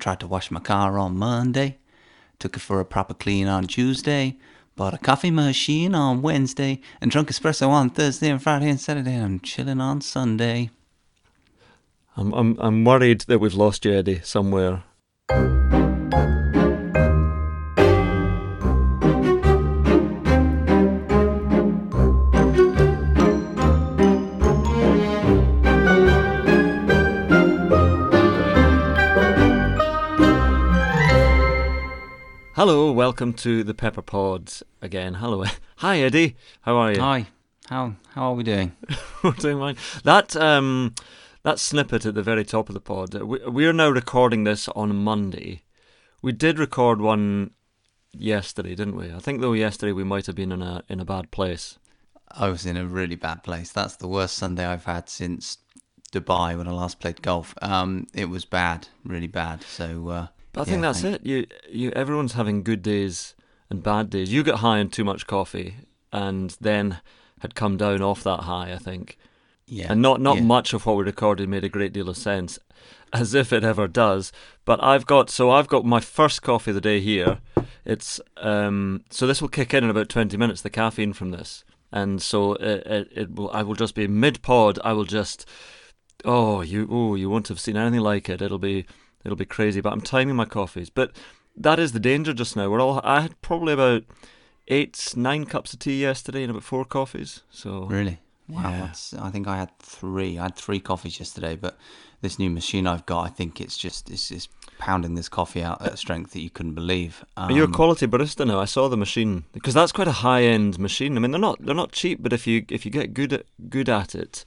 tried to wash my car on Monday, took it for a proper clean on Tuesday, bought a coffee machine on Wednesday, and drunk espresso on Thursday and Friday and Saturday. And I'm chilling on Sunday. I'm I'm I'm worried that we've lost you, Eddie, somewhere. Hello, welcome to the Pepper Pods again. Hello, hi Eddie, how are you? Hi, how how are we doing? We're doing fine. That um, that snippet at the very top of the pod. We, we are now recording this on Monday. We did record one yesterday, didn't we? I think though yesterday we might have been in a in a bad place. I was in a really bad place. That's the worst Sunday I've had since Dubai when I last played golf. Um, it was bad, really bad. So. Uh, but I think yeah, that's it. You, you, everyone's having good days and bad days. You got high on too much coffee, and then had come down off that high. I think. Yeah. And not not yeah. much of what we recorded made a great deal of sense, as if it ever does. But I've got so I've got my first coffee of the day here. It's um so this will kick in in about twenty minutes. The caffeine from this, and so it it, it will I will just be mid pod. I will just oh you oh you won't have seen anything like it. It'll be it'll be crazy. But I'm timing my coffees. But that is the danger just now. We're all I had probably about eight, nine cups of tea yesterday and about four coffees. So really, wow. Yeah. That's, I think I had three. I had three coffees yesterday, but this new machine I've got, I think it's just it's, it's pounding this coffee out at a strength that you couldn't believe. Um, You're a quality barista now. I saw the machine because that's quite a high end machine. I mean, they're not they're not cheap, but if you if you get good at good at it,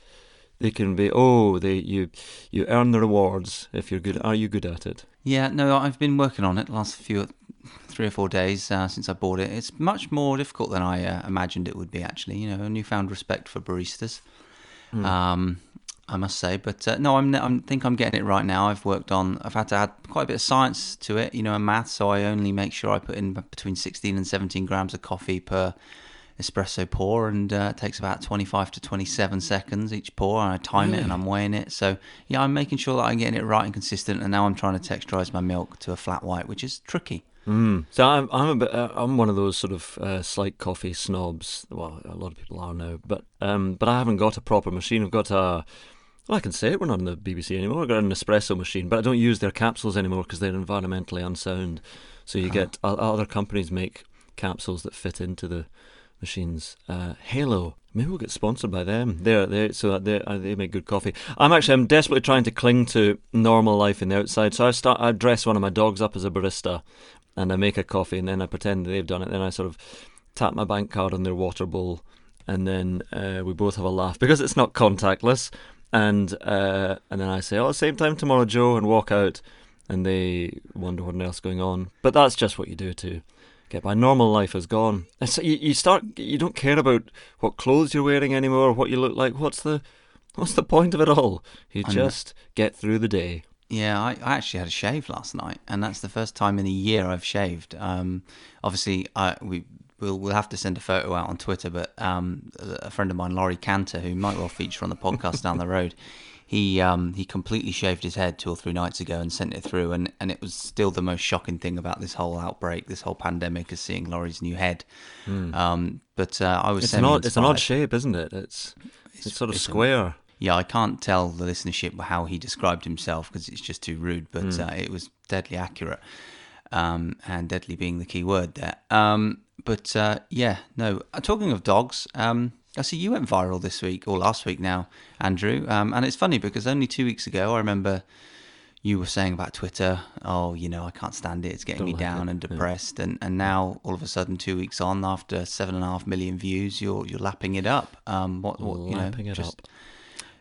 they can be oh they you you earn the rewards if you're good. Are you good at it? Yeah, no, I've been working on it the last few, three or four days uh, since I bought it. It's much more difficult than I uh, imagined it would be. Actually, you know, a newfound respect for baristas. Hmm. Um, I must say, but uh, no, I'm, I'm think I'm getting it right now. I've worked on. I've had to add quite a bit of science to it, you know, and math. So I only make sure I put in between 16 and 17 grams of coffee per espresso pour, and uh, it takes about 25 to 27 seconds each pour. And I time it and I'm weighing it. So yeah, I'm making sure that I'm getting it right and consistent. And now I'm trying to texturize my milk to a flat white, which is tricky. Mm. So I'm I'm a bit uh, I'm one of those sort of uh, slight coffee snobs. Well, a lot of people are now, but um, but I haven't got a proper machine. I've got a well, I can say it. We're not on the BBC anymore. I've got an espresso machine, but I don't use their capsules anymore because they're environmentally unsound. So you Ah. get o- other companies make capsules that fit into the machines. Uh, Halo, maybe we'll get sponsored by them. They're they so they uh, they make good coffee. I'm actually I'm desperately trying to cling to normal life in the outside. So I start I dress one of my dogs up as a barista, and I make a coffee, and then I pretend they've done it. Then I sort of tap my bank card on their water bowl, and then uh, we both have a laugh because it's not contactless. And uh, and then I say, "Oh, same time tomorrow, Joe," and walk out, and they wonder what else going on. But that's just what you do to get by. Normal life is gone. So you, you start you don't care about what clothes you're wearing anymore, what you look like. What's the what's the point of it all? You I know. just get through the day. Yeah, I, I actually had a shave last night, and that's the first time in a year I've shaved. Um, obviously, I we we'll we'll have to send a photo out on Twitter, but um, a friend of mine, Laurie Cantor, who might well feature on the podcast down the road, he um, he completely shaved his head two or three nights ago and sent it through, and, and it was still the most shocking thing about this whole outbreak, this whole pandemic, is seeing Laurie's new head. Um, but uh, I was. It's an odd it's an odd shape, isn't it? It's it's, sort of it's a- square. Yeah, I can't tell the listenership how he described himself because it's just too rude, but uh, it was deadly accurate. Um, and deadly being the key word there. Um, but uh, yeah, no. Uh, talking of dogs, um, I see you went viral this week or last week now, Andrew. Um, and it's funny because only two weeks ago, I remember you were saying about Twitter, oh, you know, I can't stand it. It's getting Don't me like down it, and yeah. depressed. And, and now, all of a sudden, two weeks on, after seven and a half million views, you're you're lapping it up. Um, what, what you know, Lapping it just up.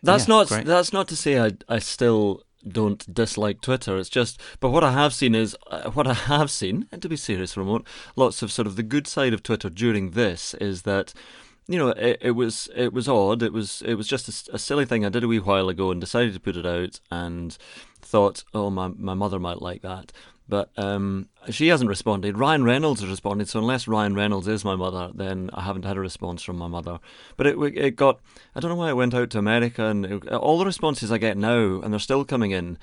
That's Yeah, not great. that's not to say I I still don't dislike Twitter. It's just, but what I have seen is uh, what I have seen, and to be serious moment, lots of sort of the good side of Twitter during this is that. You know, it, it was it was odd. It was it was just a silly thing I did a wee while ago and decided to put it out and thought, oh my my mother might like that, but um, she hasn't responded. Ryan Reynolds has responded, so unless Ryan Reynolds is my mother, then I haven't had a response from my mother. But it it got I don't know why it went out to America and it, all the responses I get now, and they're still coming in,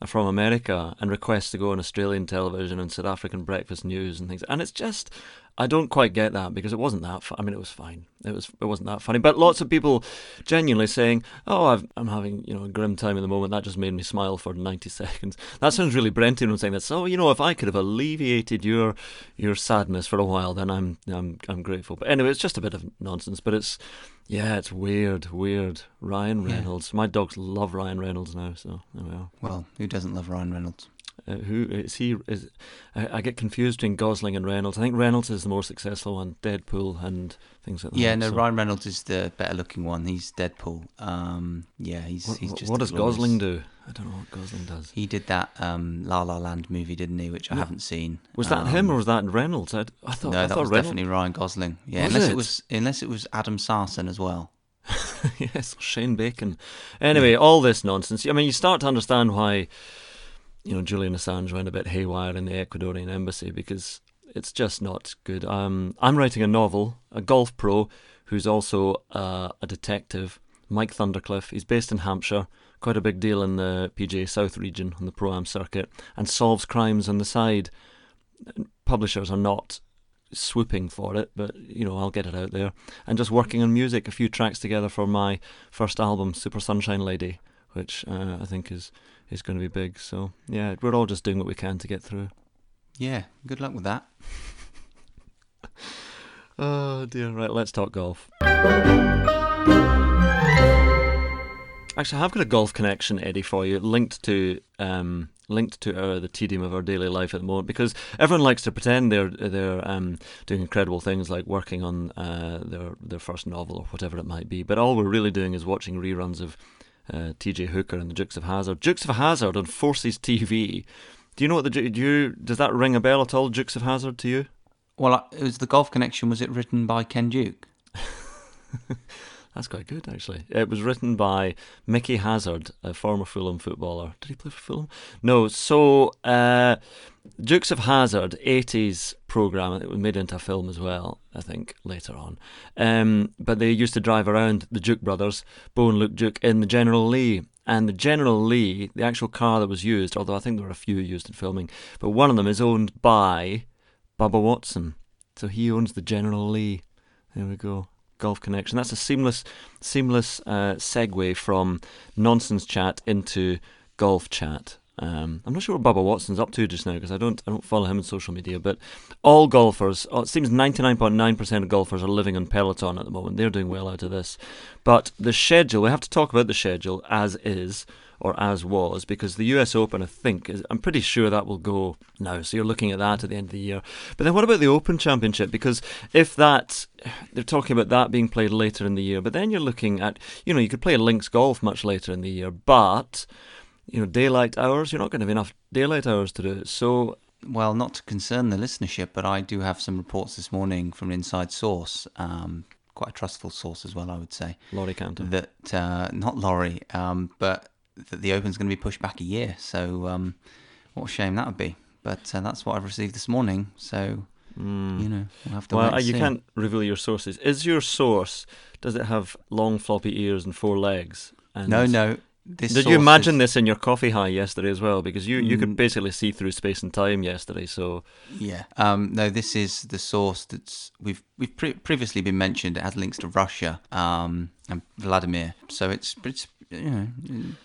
are from America and requests to go on Australian television and South African breakfast news and things. And it's just, I don't quite get that because it wasn't that. Fu- I mean, it was fine. It was. It wasn't that funny. But lots of people genuinely saying, "Oh, I've, I'm having you know a grim time at the moment. That just made me smile for 90 seconds." That sounds really Brentian when saying that. So you know, if I could have alleviated your your sadness for a while, then I'm I'm I'm grateful. But anyway, it's just a bit of nonsense. But it's yeah, it's weird, weird. Ryan Yeah. Reynolds. My dogs love Ryan Reynolds now. So there we are. Well, who doesn't love Ryan Reynolds? Uh, who is he? Is I, I get confused between Gosling and Reynolds. I think Reynolds is the more successful one. Deadpool and things like that. Yeah, no, so- Ryan Reynolds is the better looking one. He's Deadpool. Um, yeah, he's What, he's just. what does glorious- Gosling do? I don't know what Gosling does. He did that um, La La Land movie, didn't he? Which I Yeah. haven't seen. Was that him Um, or was that Reynolds? I, I thought. no, I that thought was Reynolds. definitely Ryan Gosling. Yeah, Was unless it? it? was unless it was Adam Sarson as well. yes, Shane Bacon. Anyway, all this nonsense. I mean, you start to understand why, you know, Julian Assange went a bit haywire in the Ecuadorian embassy because it's just not good. Um, I'm writing a novel, a golf pro who's also uh, a detective, Mike Thundercliffe. He's based in Hampshire, quite a big deal in the PGA South region on the pro am circuit, and solves crimes on the side. Publishers are not swooping for it, but you know, I'll get it out there. And just working on music, a few tracks together for my first album, Super Sunshine Lady, which uh, I think is is going to be big. So yeah, we're all just doing what we can to get through. Yeah, good luck with that. Oh dear. Right, let's talk golf. Actually, I have got a golf connection, Eddie, for you, linked to um, linked to our, the tedium of our daily life at the moment, because everyone likes to pretend they're they're um, doing incredible things like working on uh, their their first novel or whatever it might be. But all we're really doing is watching reruns of uh, T.J. Hooker and the Dukes of Hazzard. Dukes of Hazzard on Forces TV. Do you know what the do you does that ring a bell at all? Dukes of Hazzard to you? Well, it was the Golf Connection. Was it written by Ken Duke? That's quite good, actually. It was written by Mickey Hazard, a former Fulham footballer. Did he play for Fulham? No. So, uh, Dukes of Hazzard, 80s programme. It was made into a film as well, I think, later on. Um, but they used to drive around the Duke brothers, Bo and Luke Duke, in the General Lee. And the General Lee, the actual car that was used, although I think there were a few used in filming, but one of them is owned by Bubba Watson. So he owns the General Lee. There we go. Golf connection. That's a seamless, seamless uh, segue from nonsense chat into golf chat. Um, I'm not sure what Bubba Watson's up to just now because I don't, I don't follow him on social media. But all golfers, oh, it seems 99.9% of golfers are living on Peloton at the moment. They're doing well out of this. But the schedule, we have to talk about the schedule as is or as was because the US Open, I think, is, I'm pretty sure that will go now. So you're looking at that at the end of the year. But then what about the Open Championship? Because if that, they're talking about that being played later in the year, but then you're looking at, you know, you could play links golf much later in the year, but, you know, daylight hours, you're not going to have enough daylight hours to do it. So, Well, not to concern the listenership, but I do have some reports this morning from an inside source, um, quite a trustful source as well, I would say, Laurie Cantor. that uh, not Laurie, um, but that the Open's going to be pushed back a year. So, um, what a shame that would be. But uh, that's what I've received this morning. So, Mm. you know, we'll have to Well, you see. can't reveal your sources. Is your source, does it have long floppy ears and four legs? And No, no. This Did you imagine is- this in your coffee high yesterday as well? Because you, you could Mm. basically see through space and time yesterday. So Yeah. Um, no, this is the source that's we've we've pre- previously been mentioned. It has links to Russia um, and Vladimir, so it's it's know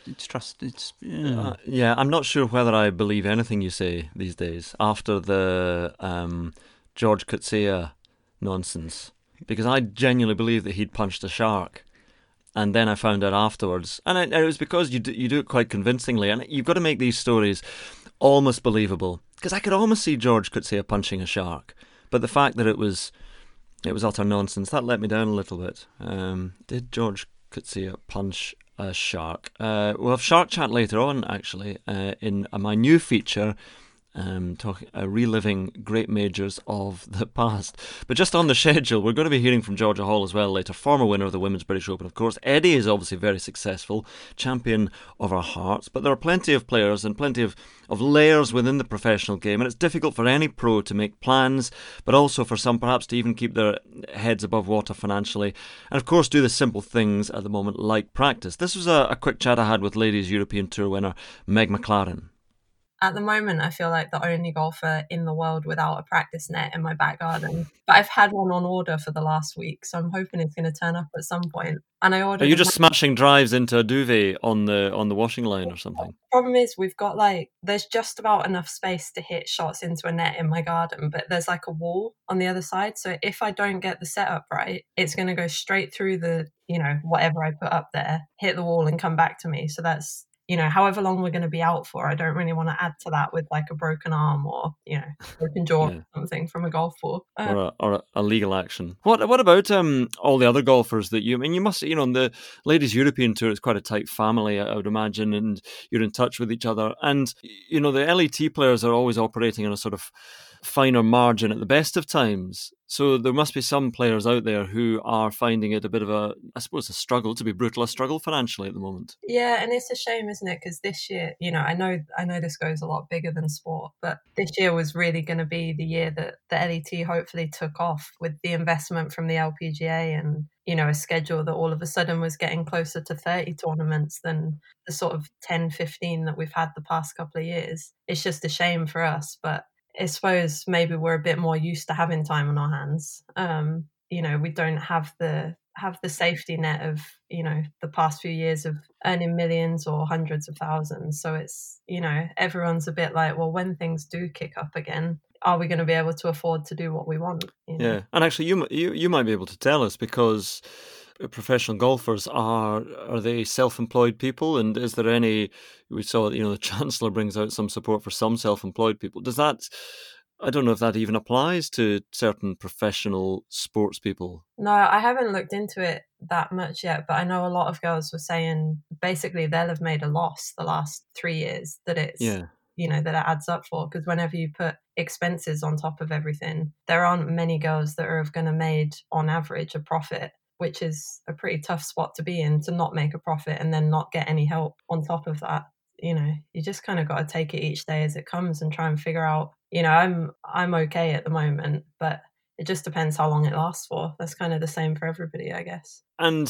it's trust it's yeah. Uh, yeah, I'm not sure whether I believe anything you say these days after the um, George Coetzee nonsense, because I genuinely believe that he'd punched a shark, and then I found out afterwards, and it, it was because you do, you do it quite convincingly, and you've got to make these stories almost believable, because I could almost see George Coetzee punching a shark, but the fact that it was it was utter nonsense that let me down a little bit. Um, did George Coetzee punch a shark? Uh, we'll have shark chat later on, actually, uh, in uh, my new feature. Um, talking, uh, reliving great majors of the past. But just on the schedule, we're going to be hearing from Georgia Hall as well later, former winner of the Women's British Open, of course. Eddie is obviously very successful, champion of our hearts, but there are plenty of players and plenty of, of layers within the professional game, and it's difficult for any pro to make plans, but also for some perhaps to even keep their heads above water financially, and of course do the simple things at the moment like practice. This was a, a quick chat I had with Ladies European Tour winner Meg MacLaren. At the moment, I feel like the only golfer in the world without a practice net in my back garden. But I've had one on order for the last week, so I'm hoping it's going to turn up at some point. And I ordered. Are you just smashing drives into a duvet on the on the washing line or something? The problem is, we've got like there's just about enough space to hit shots into a net in my garden, but there's like a wall on the other side. So if I don't get the setup right, it's going to go straight through the you know whatever I put up there, hit the wall, and come back to me. So that's you know, however long we're going to be out for. I don't really want to add to that with like a broken arm or, you know, broken jaw yeah. or something from a golf ball. Um, or, a, or a, legal action. What what about um all the other golfers that you, I mean, you must, you know, on the Ladies European Tour is quite a tight family, I would imagine, and you're in touch with each other. And, you know, the LET players are always operating in a sort of finer margin at the best of times. So there must be some players out there who are finding it a bit of a, I suppose, a struggle to be brutal, a struggle financially at the moment. Yeah, and it's a shame, isn't it? Because this year, you know, I know, I know this goes a lot bigger than sport, but this year was really going to be the year that the LET hopefully took off with the investment from the LPGA and you know a schedule that all of a sudden was getting closer to 30 tournaments than the sort of 10 15 that we've had the past couple of years it's just a shame for us but I suppose maybe we're a bit more used to having time on our hands. Um, you know, we don't have the have the safety net of you know the past few years of earning millions or hundreds of thousands. So it's you know everyone's a bit like, well, when things do kick up again, are we going to be able to afford to do what we want? You know? Yeah, and actually, you you you might be able to tell us because professional golfers are are they self-employed people and is there any we saw you know the chancellor brings out some support for some self-employed people does that I don't know if that even applies to certain professional sports people. No, I haven't looked into it that much yet, but I know a lot of girls were saying basically they'll have made a loss the last three years that it's yeah. you know that it adds up for because whenever you put expenses on top of everything, there aren't many girls that are going to made on average a profit which is a pretty tough spot to be in to not make a profit and then not get any help on top of that you know you just kind of got to take it each day as it comes and try and figure out you know i'm i'm okay at the moment but it just depends how long it lasts for. That's kind of the same for everybody, I guess. And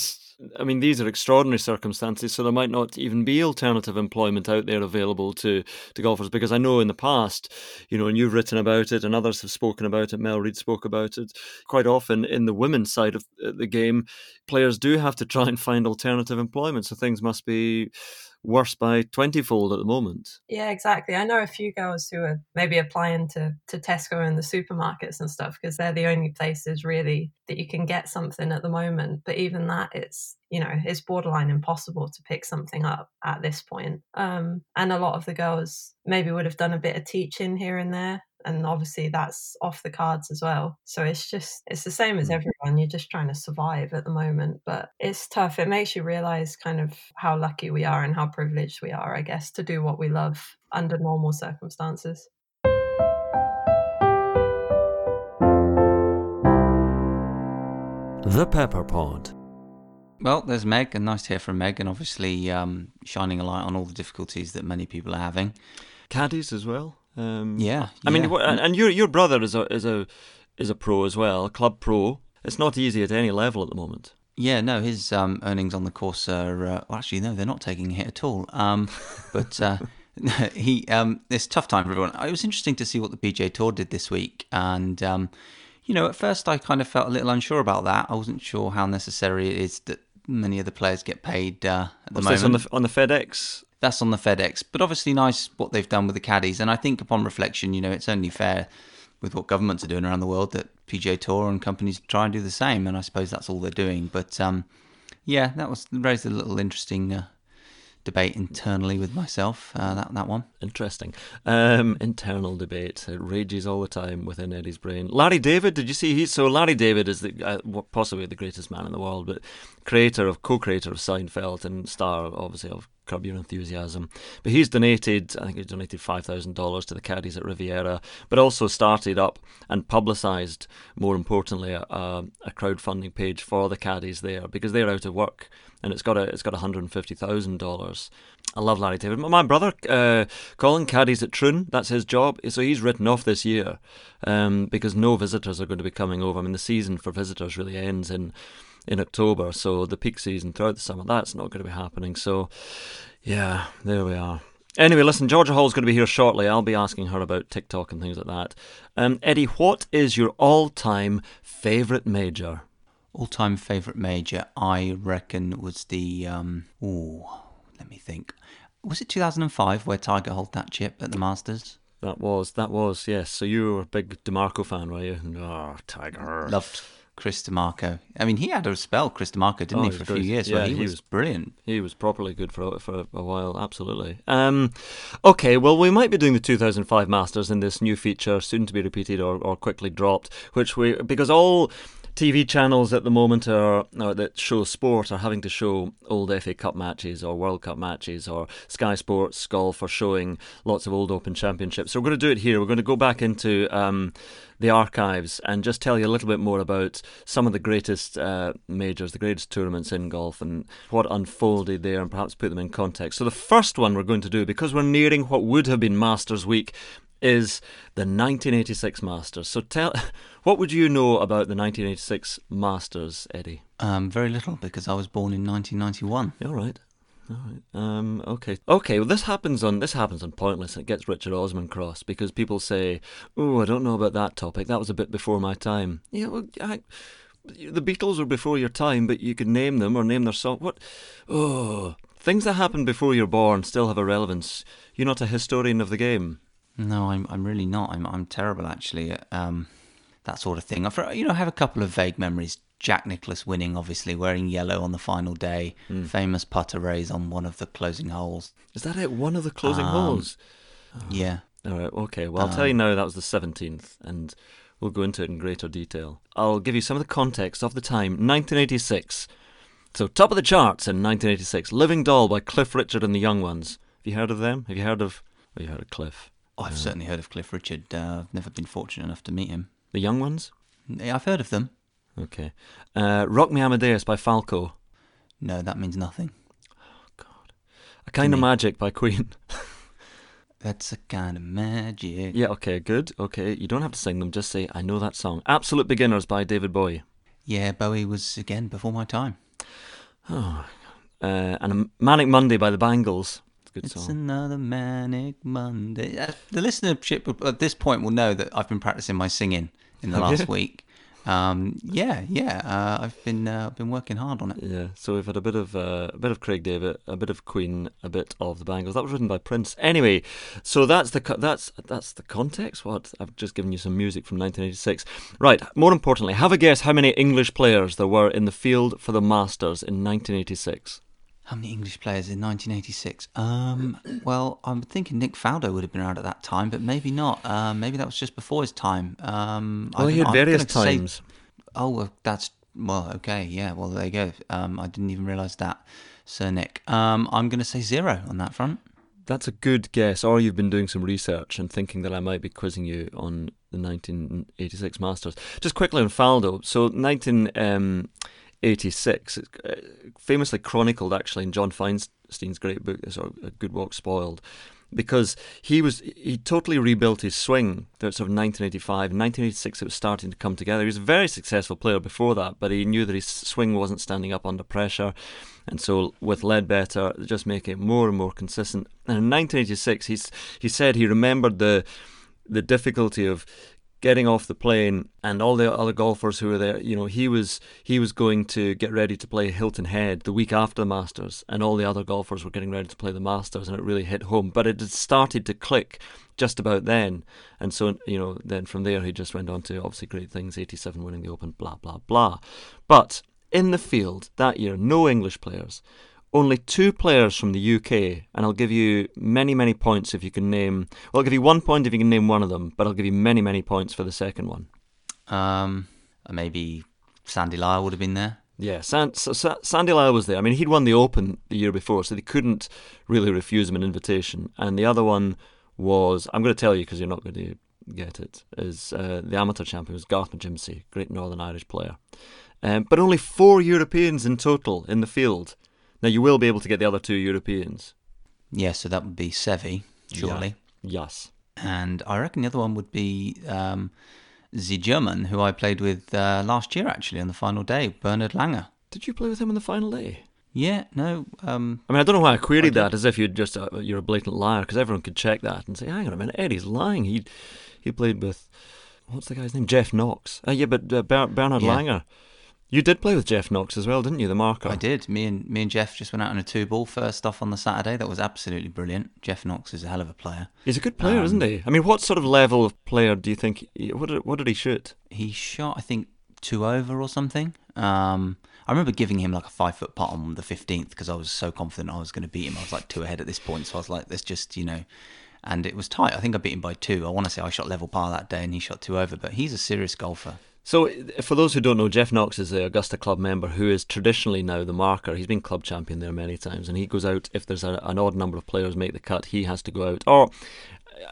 I mean, these are extraordinary circumstances, so there might not even be alternative employment out there available to, to golfers. Because I know in the past, you know, and you've written about it, and others have spoken about it. Mel Reid spoke about it quite often in the women's side of uh, the game. Players do have to try and find alternative employment, so things must be worse by 20 fold at the moment. Yeah, exactly. I know a few girls who are maybe applying to, to Tesco and the supermarkets and stuff because they're the only places really that you can get something at the moment. But even that, it's you know, it's borderline impossible to pick something up at this point. Um, and a lot of the girls maybe would have done a bit of teaching here and there and obviously that's off the cards as well so it's just it's the same as mm. everyone you're just trying to survive at the moment but it's tough it makes you realize kind of how lucky we are and how privileged we are i guess to do what we love under normal circumstances the pepper pod well, there's Meg, and nice to hear from Meg, and obviously um, shining a light on all the difficulties that many people are having. Caddies as well. Um, yeah, I yeah. mean, and your your brother is a is a is a pro as well, club pro. It's not easy at any level at the moment. Yeah, no, his um, earnings on the course are uh, well, actually no, they're not taking a hit at all. Um, but uh, he, um, it's tough time for everyone. It was interesting to see what the PGA Tour did this week, and um, you know, at first I kind of felt a little unsure about that. I wasn't sure how necessary it is that many of the players get paid uh, at the What's moment. on the on the FedEx that's on the FedEx. But obviously, nice what they've done with the caddies. And I think upon reflection, you know, it's only fair with what governments are doing around the world that PGA Tour and companies try and do the same. And I suppose that's all they're doing. But um, yeah, that was raised a little interesting uh, debate internally with myself. Uh, that that one. Interesting. Um, internal debate. It rages all the time within Eddie's brain. Larry David, did you see? He's so Larry David is the uh, possibly the greatest man in the world, but creator of co-creator of Seinfeld and star obviously of Curb Your Enthusiasm. But he's donated, I think he donated $5,000 to the caddies at Riviera, but also started up and publicised, more importantly, a, a crowdfunding page for the caddies there because they're out of work and it's got a it's got $150,000. I love Larry David. My brother, uh, Colin, caddies at Troon. That's his job. So he's written off this year um, because no visitors are going to be coming over. I mean, the season for visitors really ends in in October. So the peak season throughout the summer, that's not going to be happening. So, yeah, there we are. Anyway, listen, Georgia Hall's going to be here shortly. I'll be asking her about TikTok and things like that. Um, Eddie, what is your all-time favourite major? All-time favourite major, I reckon, was the um. Oh, let me think. Was it 2005 where Tiger held that chip at the Masters? That was that was yes. So you were a big DiMarco fan, were you? Oh, Tiger. Loved Chris DiMarco. I mean, he had a spell, Chris DiMarco, didn't Oh, he, for a few years? Yeah, he, he was, was- brilliant. He was properly good for for a while, absolutely. Um, okay, well, we might be doing the 2005 Masters in this new feature, soon to be repeated or, or quickly dropped, which we because all TV channels at the moment are or that show sport are having to show old FA Cup matches or World Cup matches or Sky Sports Golf are showing lots of old Open Championships. So we're going to do it here. We're going to go back into um, the archives and just tell you a little bit more about some of the greatest uh, majors, the greatest tournaments in golf, and what unfolded there, and perhaps put them in context. So the first one we're going to do, because we're nearing what would have been Masters Week, is the 1986 Masters. So tell, what would you know about the 1986 Masters, Eddie? Um, very little because I was born in 1991. All right. All right. Um, okay. Okay. Well, this happens on this happens on Pointless. and It gets Richard Osman cross because people say, "Oh, I don't know about that topic. That was a bit before my time." Yeah. Well, I, the Beatles were before your time, but you could name them or name their song. What? Oh, things that happened before you're born still have a relevance. You're not a historian of the game. No, I'm I'm really not. I'm I'm terrible actually at um, that sort of thing. I've you know I have a couple of vague memories. Jack Nicklaus winning, obviously wearing yellow on the final day. Famous putter raise on one of the closing holes. Is that it? One of the closing Um, holes. Yeah, All right, okay. Well, I'll tell you now that was the 17th, and we'll go into it in greater detail. I'll give you some of the context of the time 1986. So, top of the charts in 1986 Living Doll by Cliff Richard and the Young Ones. Have you heard of them? Have you heard of. Have you heard of Cliff? I've certainly heard of Cliff Richard. Uh, I've never been fortunate enough to meet him. The Young Ones? Yeah, I've heard of them. Okay. Uh, Rock Me Amadeus by Falco. No, that means nothing. Oh, God. A Kind of me. Magic by Queen. That's a kind of magic. yeah, okay, good. Okay, you don't have to sing them, just say, I know that song. Absolute Beginners by David Bowie. Yeah, Bowie was again before my time. Oh, uh, and a Manic Monday by the Bangles. It's good It's song. another manic Monday. Uh, The listenership at this point will know that I've been practicing my singing in the last week. Um, yeah, yeah. Uh, I've been uh, been working hard on it. Yeah, so we've had a bit of uh, a bit of Craig David, a bit of Queen, a bit of the Bangles. That was written by Prince. Anyway, so that's the that's that's the context. What I've just given you some music from 1986. Right. More importantly, have a guess how many English players there were in the field for the Masters in 1986. How many English players in 1986? Um, well, I'm thinking Nick Faldo would have been around at that time, but maybe not. Um, maybe that was just before his time. Um, I Well, he had. I'm various gonna say- times. oh, well, that's well, okay, yeah. Well, there you go. Um, I didn't even realise that, Sir Nick. Um, I'm going to say zero on that front. That's a good guess. Or you've been doing some research and thinking that I might be quizzing you on the 1986 Masters. Just quickly on Faldo. So 1986, uh, famously chronicled actually in John Feinstein's great book, sort of A Good Walk Spoiled, because he was he totally rebuilt his swing. That's sort of 1985. In 1986, it was starting to come together. He was a very successful player before that, but he knew that his swing wasn't standing up under pressure. And so with Leadbetter, just making it more and more consistent. And in 1986, he's, he said he remembered the the difficulty of getting off the plane and all the other golfers who were there. You know, he was he was going to get ready to play Hilton Head the week after the Masters, and all the other golfers were getting ready to play the Masters, and it really hit home. But it had started to click just about then, and so you know, then from there he just went on to obviously great things, 87 winning the Open, blah blah blah. But in the field that year, no English players. Only two players from the UK, and I'll give you many, many points if you can name. Well, I'll give you one point if you can name one of them, but I'll give you many, many points for the second one. Um, maybe Sandy Lyle would have been there. Yeah, San, Sa- Sandy Lyle was there. I mean, he'd won the Open the year before, so they couldn't really refuse him an invitation. And the other one was, I'm going to tell you because you're not going to get it, is uh, the amateur champion was Garth McGimpsey, great Northern Irish player. Um, but only four Europeans in total in the field. Now, you will be able to get the other two Europeans. Yeah, so that would be Seve, surely. Yes. And I reckon the other one would be um, the German who I played with uh, last year, actually, on the final day, Bernhard Langer. Did you play with him on the final day? Yeah, no. Um, I mean, I don't know why I queried I that as if you're just a, you're a blatant liar because everyone could check that and say, "Hang on a minute, Eddie's lying." He he played with what's the guy's name? Jeff Knox. Uh, yeah, but uh, Ber- Bernhard Yeah. Langer. You did play with Jeff Knox as well, didn't you? The marker. I did. Me and me and Jeff just went out on a two ball first off on the Saturday. That was absolutely brilliant. Jeff Knox is a hell of a player. He's a good player, Um, isn't he? I mean, what sort of level of player do you think? He, what did what did he shoot? He shot, I think, two over or something. Um, I remember giving him like a five foot putt on the fifteenth because I was so confident I was going to beat him. I was like two ahead at this point, so I was like, let's just you know. And it was tight. I think I beat him by two. I want to say I shot level par that day, and he shot two over. But he's a serious golfer. So, uh, for those who don't know, Jeff Knox is the Augusta Club member who is traditionally now the marker. He's been club champion there many times, and he goes out if there's a, an odd number of players make the cut, he has to go out. Or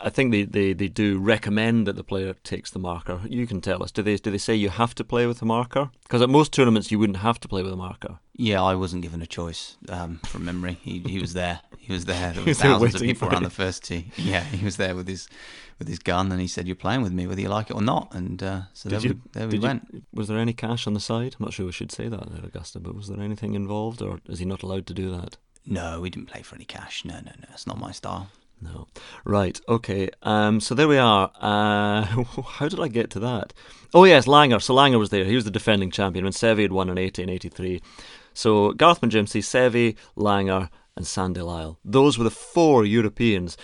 I think they, they, they do recommend that the player takes the marker. You can tell us. Do they do they say you have to play with the marker? Because at most tournaments you wouldn't have to play with a marker. Yeah, I wasn't given a choice um, from memory. He he was there. He was there. There were there thousands of people around the first tee. Yeah, he was there with his with his gun, and he said, "You're playing with me, whether you like it or not." And uh, so there, Did we, you- there we Did you- went. was there any cash on the side? I'm not sure we should say that at Augusta, but was there anything involved, or is he not allowed to do that? No, we didn't play for any cash. No, no, no. It's not my style. No. Right, okay. Um, so there we are. Uh, how did I get to that? Oh, yes, Langer. So Langer was there. He was the defending champion when Seve had won in 1883. So Garth McGimpsey, Seve, Langer, and Sandy Lyle. Those were the four Europeans.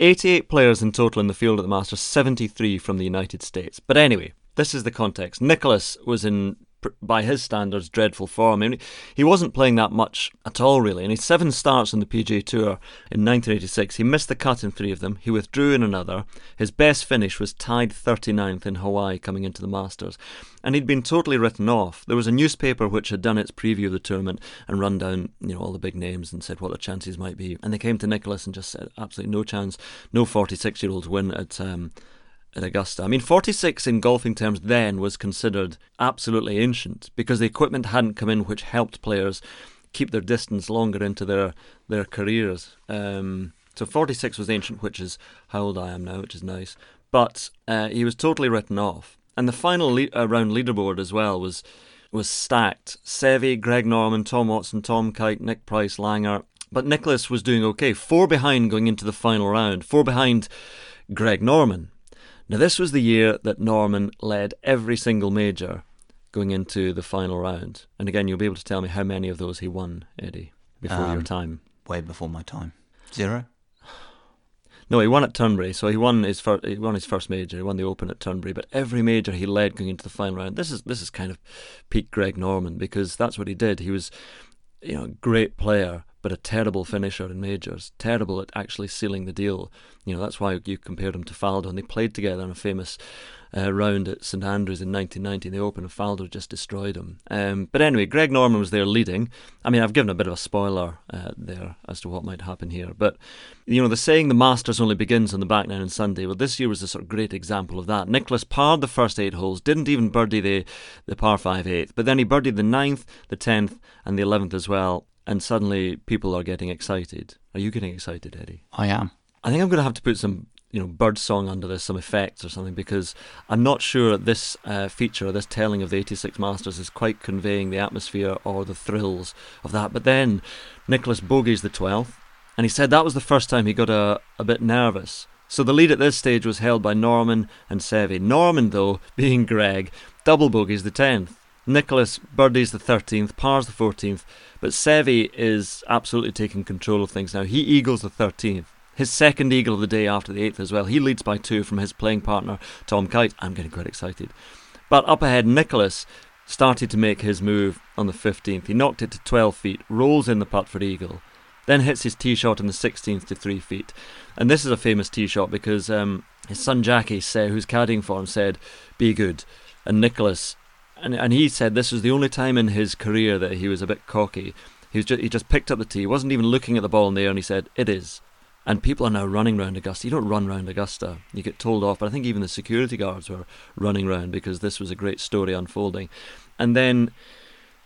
88 players in total in the field at the Masters, 73 from the United States. But anyway, this is the context. Nicklaus was in, by his standards, dreadful form. I mean, he wasn't playing that much at all, really. And had seven starts on the PGA Tour in 1986. He missed the cut in three of them. He withdrew in another. His best finish was tied 39th in Hawaii coming into the Masters. And he'd been totally written off. There was a newspaper which had done its preview of the tournament and run down, you know, all the big names and said what the chances might be. And they came to Nicklaus and just said absolutely no chance, no 46-year-olds win at um, at Augusta. I mean, 46 in golfing terms then was considered absolutely ancient because the equipment hadn't come in which helped players keep their distance longer into their their careers. Um, so 46 was ancient, which is how old I am now, which is nice. But uh, he was totally written off, and the final le- uh, round leaderboard as well was was stacked. Seve, Greg Norman, Tom Watson, Tom Kite, Nick Price, Langer. But Nicklaus was doing okay. Four behind going into the final round. Four behind Greg Norman. Now, this was the year that Norman led every single major going into the final round. And again, you'll be able to tell me how many of those he won, Eddie, before your Um, time. Way before my time. Zero. No, he won at Turnberry, so he won his first. He won his first major. He won the Open at Turnberry, but every major he led going into the final round. This is this is kind of peak Greg Norman because that's what he did. He was, you know, a great player, but a terrible finisher in majors. Terrible at actually sealing the deal. You know, that's why you compared him to Faldo, and they played together in a famous uh, round at St Andrews in 1990 in the Open, and Faldo just destroyed him. Um, but anyway, Greg Norman was there leading. I mean, I've given a bit of a spoiler uh, there as to what might happen here, but you know, the saying the Masters only begins on the back nine on Sunday. Well, this year was a sort of great example of that. Nicklaus parred the first eight holes, didn't even birdie the the par five eighth, but then he birdied the ninth, the tenth, and the eleventh as well. And suddenly, people are getting excited. Are you getting excited, Eddie? I am. I think I'm going to have to put some, you know, bird song under this, some effects or something, because I'm not sure this uh, feature, this telling of the 86 Masters is quite conveying the atmosphere or the thrills of that. But then Nicklaus bogeys the 12th, and he said that was the first time he got a, a bit nervous. So the lead at this stage was held by Norman and Seve. Norman, though, being Greg, double bogeys the 10th. Nicklaus birdies the 13th, pars the 14th, but Seve is absolutely taking control of things now. He eagles the 13th. His second eagle of the day after the 8th as well. He leads by two from his playing partner, Tom Kite. I'm getting quite excited. But up ahead, Nicklaus started to make his move on the 15th. He knocked it to 12 feet, rolls in the putt for eagle, then hits his tee shot on the 16th to 3 feet. And this is a famous tee shot because um, his son Jackie, who's caddying for him, said, Be good. And Nicklaus, and, and he said this was the only time in his career that he was a bit cocky. He, was just, he just picked up the tee, he wasn't even looking at the ball in the air, and he said, It is. And people are now running round Augusta. You don't run round Augusta. You get told off. But I think even the security guards were running round because this was a great story unfolding. And then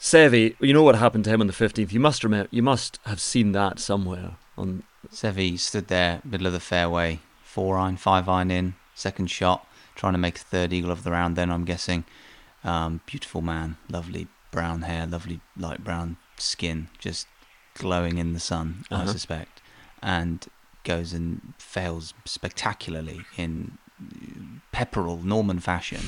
Seve, you know what happened to him on the 15th. You must remember. You must have seen that somewhere. On Seve stood there, middle of the fairway, four iron, five iron in, second shot, trying to make a third eagle of the round. Then I'm guessing, um, beautiful man, lovely brown hair, lovely light brown skin, just glowing in the sun, I Uh-huh. suspect, and goes and fails spectacularly in Pepperell Norman fashion,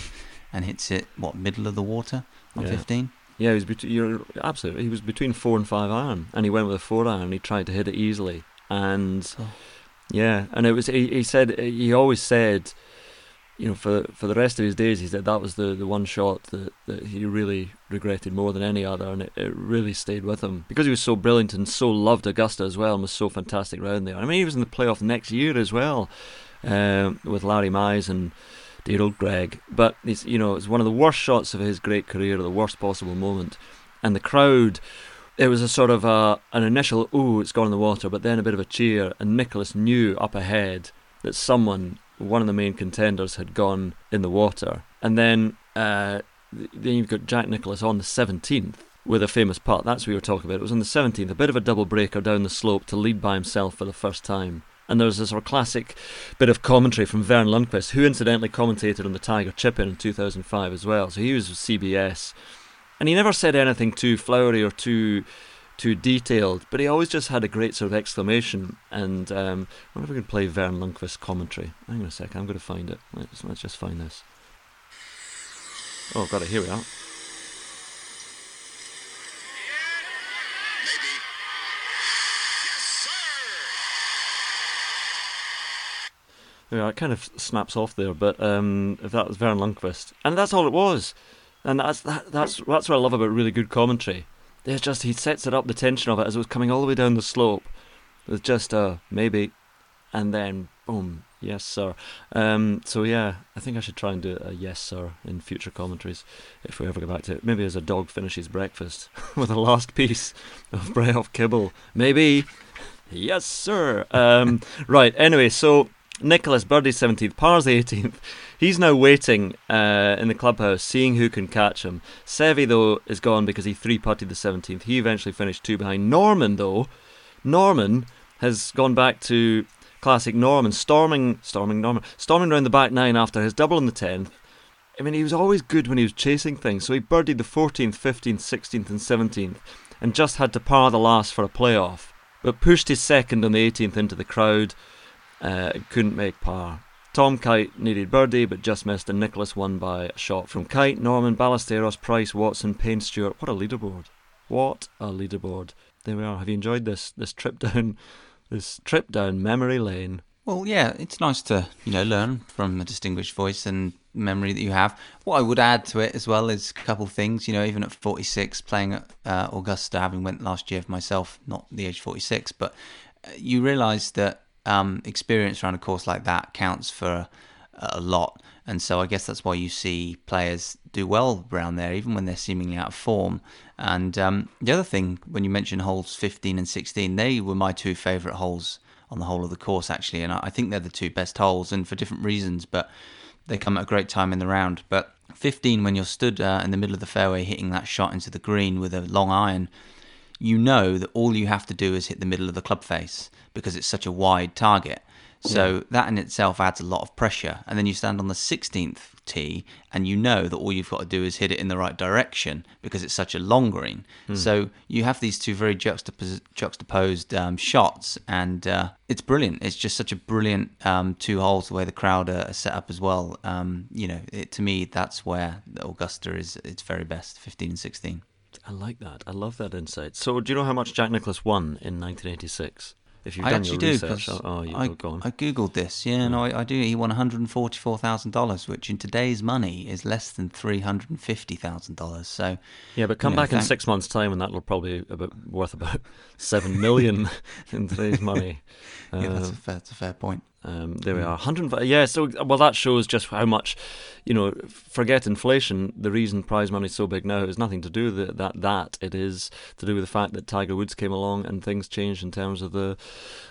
and hits it what middle of the water on Yeah. 15. Yeah, he was bet- you're absolutely. He was between four and five iron, and he went with a four iron. He tried to hit it easily, and Oh. yeah, and it was. He, he said he always said, you know, for for the rest of his days, he said that was the, the one shot that, that he really regretted more than any other, and it, it really stayed with him because he was so brilliant and so loved Augusta as well, and was so fantastic round there. I mean, he was in the playoff next year as well, um, with Larry Mize and dear old Greg. But it's you know it's one of the worst shots of his great career, the worst possible moment, and the crowd. It was a sort of a, an initial "ooh, it's gone in the water," but then a bit of a cheer, and Nicklaus knew up ahead that someone, one of the main contenders, had gone in the water, and then uh, then you've got Jack Nicklaus on the seventeenth with a famous putt. That's what we were talking about. It was on the seventeenth, a bit of a double breaker down the slope to lead by himself for the first time. And there was this sort of classic bit of commentary from Verne Lundquist, who incidentally commentated on the Tiger Chip in 2005 as well. So he was with CBS, and he never said anything too flowery or too too detailed, but he always just had a great sort of exclamation. And um, I wonder if we can play Verne Lundquist commentary. Hang on a sec, I'm going to find it. Let's, let's just find this. Oh, got it. Here we are. Maybe. Yes, sir. Yeah, it kind of snaps off there, but um, if that was Verne Lundquist, and that's all it was, and that's that, that's that's what I love about really good commentary. There's just he sets it up the tension of it as it was coming all the way down the slope, with just a maybe, and then boom, yes sir. Um, so yeah, I think I should try and do a yes sir in future commentaries if we ever go back to it. Maybe as a dog finishes breakfast with a last piece of Brehoff kibble, maybe. Yes, sir. Um, right. Anyway, so Nicklaus Birdie 17th, pars the 18th. He's now waiting uh, in the clubhouse, seeing who can catch him. Seve, though, is gone because he three putted the 17th. He eventually finished two behind. Norman, though, Norman has gone back to classic Norman, storming, storming Norman, storming round the back nine after his double on the 10th. I mean, he was always good when he was chasing things. So he birdied the 14th, 15th, 16th, and 17th, and just had to par the last for a playoff. But pushed his second on the 18th into the crowd. Uh, couldn't make par. Tom Kite needed birdie but just missed, and Nicklaus won by a shot from Kite, Norman, Ballesteros, Price, Watson, Payne, Stewart. What a leaderboard! What a leaderboard! There we are. Have you enjoyed this this trip down this trip down memory lane? Well, yeah, it's nice to you know learn from the distinguished voice and memory that you have. What I would add to it as well is a couple things. You know, even at 46, playing at uh, Augusta, having went last year for myself, not the age 46, but uh, you realise that um, experience around a course like that counts for a lot. And so I guess that's why you see players do well around there, even when they're seemingly out of form. And um, the other thing, when you mention holes 15 and 16, they were my two favourite holes on the whole of the course, actually. And I I think they're the two best holes, and for different reasons, but they come at a great time in the round. But 15, when you're stood uh, in the middle of the fairway hitting that shot into the green with a long iron, you know that all you have to do is hit the middle of the club face because it's such a wide target. So that in itself adds a lot of pressure. And then you stand on the 16th tee and you know that all you've got to do is hit it in the right direction because it's such a long green. So you have these two very juxtapos- juxtaposed um, shots and uh, it's brilliant. It's just such a brilliant um, two holes the way the crowd are set up as well. Um, you know, it, to me, that's where the Augusta is its very best, 15 and 16. I like that. I love that insight. So, do you know how much Jack Nicklaus won in 1986? If you've I done your do research, because oh, you I, oh, go on. I googled this. Yeah, no, I, I do. He won one hundred forty-four thousand dollars, which in today's money is less than three hundred and fifty thousand dollars. So yeah, but come you know, back in thank- six months' time, and that'll probably about worth about seven million in today's money. yeah, that's Uh, a fair, that's a fair point. Um, there we are, 100. Yeah, so well, that shows just how much, you know, forget inflation. The reason prize money is so big now is nothing to do with that. That it is to do with the fact that Tiger Woods came along and things changed in terms of the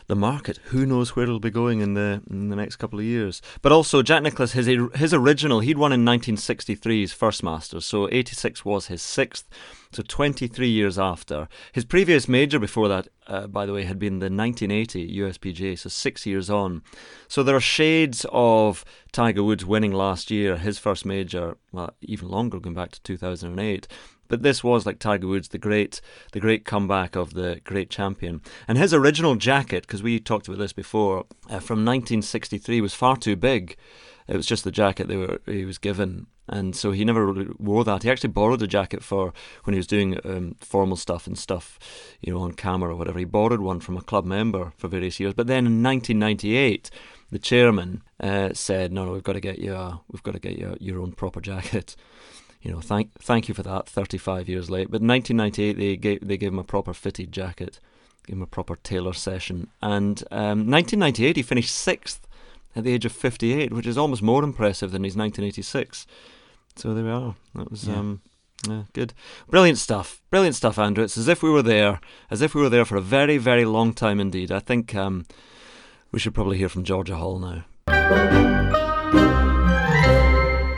the market. Who knows where it'll be going in the in the next couple of years? But also, Jack Nicklaus, his his original, he'd won in 1963's first Masters, so 86 was his sixth. So 23 years after. His previous major before that, uh, by the way, had been the 1980 USPGA, so six years on. So there are shades of Tiger Woods winning last year, his first major, well, even longer, going back to 2008. But this was like Tiger Woods, the great, the great comeback of the great champion. And his original jacket, because we talked about this before, uh, from 1963 was far too big. It was just the jacket they were he was given, and so he never really wore that. He actually borrowed a jacket for when he was doing um, formal stuff and stuff, you know, on camera or whatever. He borrowed one from a club member for various years. But then in 1998, the chairman uh, said, "No, no, we've got to get you, a, we've got to get you your own proper jacket." You know, thank thank you for that. 35 years late, but in 1998 they gave they gave him a proper fitted jacket, gave him a proper tailor session, and um, 1998 he finished sixth at the age of 58, which is almost more impressive than his 1986. So there we are. That was Yeah. um, yeah, good, brilliant stuff, brilliant stuff, Andrew. It's as if we were there, as if we were there for a very, very long time indeed. I think um, we should probably hear from Georgia Hall now.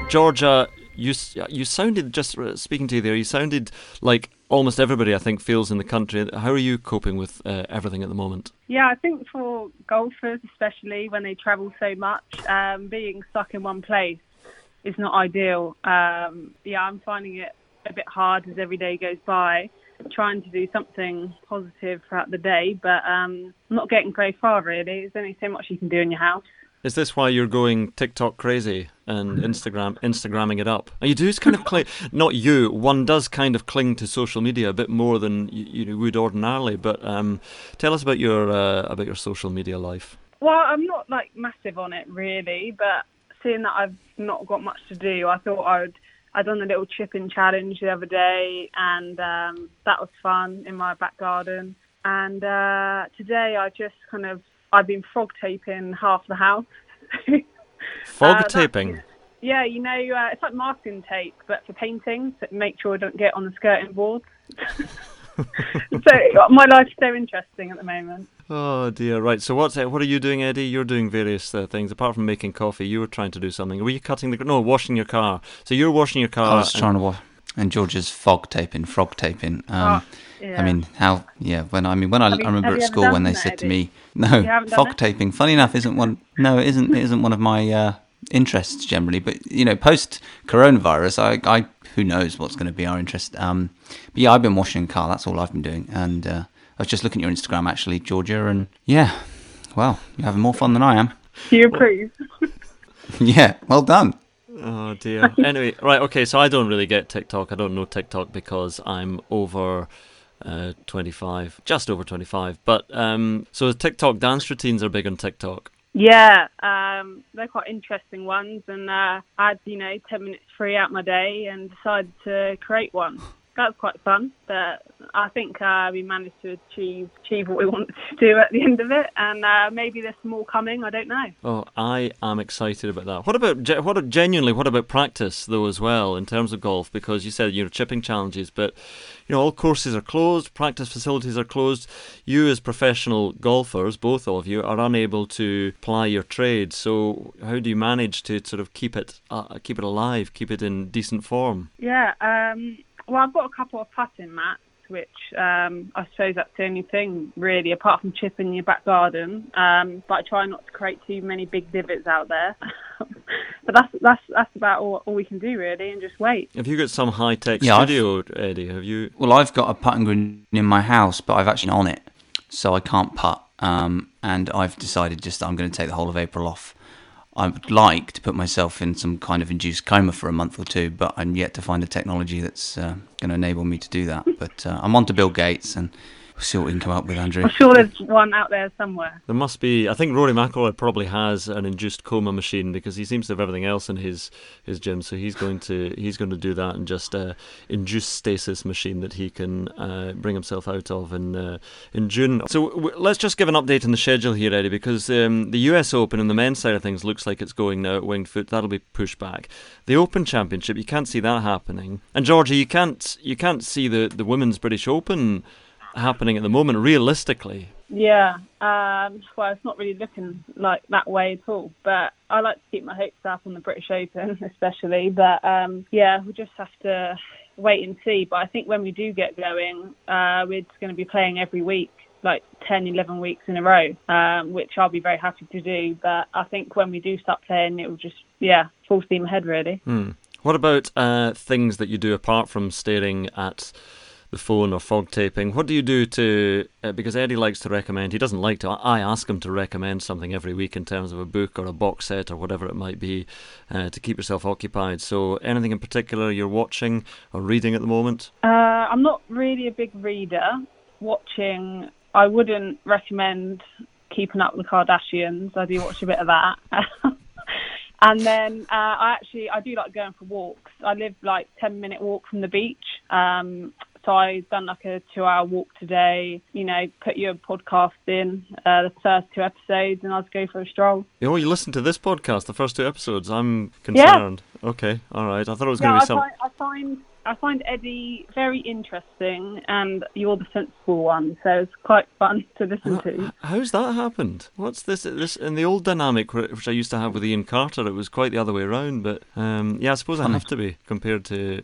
Georgia, you you sounded just uh, speaking to you there. You sounded like almost everybody I think feels in the country. How are you coping with uh, everything at the moment? Yeah, I think for golfers, especially when they travel so much, um, being stuck in one place is not ideal. Um, yeah, I'm finding it a bit hard as every day goes by, trying to do something positive throughout the day, but um, not getting very far really. There's only so much you can do in your house. Is this why you're going TikTok crazy and Instagram Instagramming it up? You do kind of cling, not you. One does kind of cling to social media a bit more than you, you would ordinarily. But um, tell us about your uh, about your social media life. Well, I'm not like massive on it really, but seeing that I've not got much to do, I thought I would. I done a little chipping challenge the other day, and um, that was fun in my back garden. And uh, today, I just kind of I've been frog taping half the house. Fog Uh, taping. yeah, you know, uh, it's like masking tape, but for painting, to make sure I don't get on the skirting boards. so my life's so interesting at the moment. Oh dear. Right. So what's what are you doing, Eddie? You're doing various uh, things apart from making coffee. You were trying to do something. Were you cutting the? No, washing your car. So you're washing your car. I was trying to watch. And George's fog taping, frog taping. Um, Yeah. I mean, how? Yeah, when I mean, when I, you- I remember at school when they that, said to me, "No, You haven't done fog taping." Funny enough, isn't one. No, it isn't. It isn't one of my uh, interests generally. But you know, post coronavirus, I, I, who knows what's going to be our interest. Um, but yeah, I've been washing a car. That's all I've been doing. And uh, I was just looking at your Instagram actually, Georgia, and yeah, well, you're having more fun than I am. You approve? yeah, well done. Oh dear. anyway, right. Okay. So I don't really get TikTok. I don't know TikTok because I'm over. Uh, 25, just over 25. But um, so TikTok dance routines are big on TikTok. Yeah, um, they're quite interesting ones, and uh, I had you know ten minutes free out my day and decided to create one. That was quite fun, but I think uh, we managed to achieve achieve what we wanted to do at the end of it, and uh, maybe there's more coming. I don't know. Oh, I am excited about that. What about what genuinely? What about practice though as well in terms of golf? Because you said you know chipping challenges, but you know all courses are closed, practice facilities are closed. You as professional golfers, both of you, are unable to ply your trade. So how do you manage to sort of keep it uh, keep it alive, keep it in decent form? Yeah. Um, well, I've got a couple of putting mats, which um, I suppose that's the only thing really, apart from chipping your back garden. Um, but I try not to create too many big divots out there. but that's that's that's about all, all we can do really, and just wait. Have you got some high tech Yeah, I've- studio, Eddie? Have you? Well, I've got a putting green in my house, but I've actually on it, so I can't putt. Um, and I've decided just that I'm going to take the whole of April off. I would like to put myself in some kind of induced coma for a month or two, but I'm yet to find a technology that's uh, going to enable me to do that. But uh, I'm on to Bill Gates, and see what we can come up with, Andrew. I'm sure there's one out there somewhere. There must be. I think Rory McIlroy probably has an induced coma machine because he seems to have everything else in his his gym. So he's going to he's going to do that and just uh, induced stasis machine that he can uh, bring himself out of in uh, in June. So w- let's just give an update on the schedule here, Eddie, because um, the U.S. Open and the men's side of things looks like it's going now at Winged Foot. That'll be pushed back. The Open Championship, you can't see that happening. And Georgia, you can't you can't see the the Women's British Open happening at the moment realistically Yeah, um, well, it's not really looking like that way at all. But I like to keep my hopes up on the British Open, especially. But um, yeah, we'll just have to wait and see. But I think when we do get going, uh, we're just going to be playing every week, like 10, 11 weeks in a row, um, which I'll be very happy to do. But I think when we do start playing, it will just, yeah, full steam ahead, really. Hmm. What about uh, things that you do apart from staring at the phone or fog taping. What do you do to? Uh, because Eddie likes to recommend. He doesn't like to. I ask him to recommend something every week in terms of a book or a box set or whatever it might be, uh, to keep yourself occupied. So, anything in particular you're watching or reading at the moment? Uh, I'm not really a big reader. Watching, I wouldn't recommend keeping up with the Kardashians. I do watch a bit of that. And then uh, I actually I do like going for walks. I live like ten minute walk from the beach. Um, so I've done like a two hour walk today. You know, put your podcast in uh, the first two episodes, and I'll just go for a stroll. Oh, you listened to this podcast, the first two episodes. I'm concerned. Yeah. Okay, all right. I thought it was going to be something. I find I find Eddie very interesting, and you're the sensible one, so it's quite fun to listen to. How's that happened? What's this? This in the old dynamic which I used to have with Iain Carter, it was quite the other way around. But um, yeah, I suppose I have to be compared to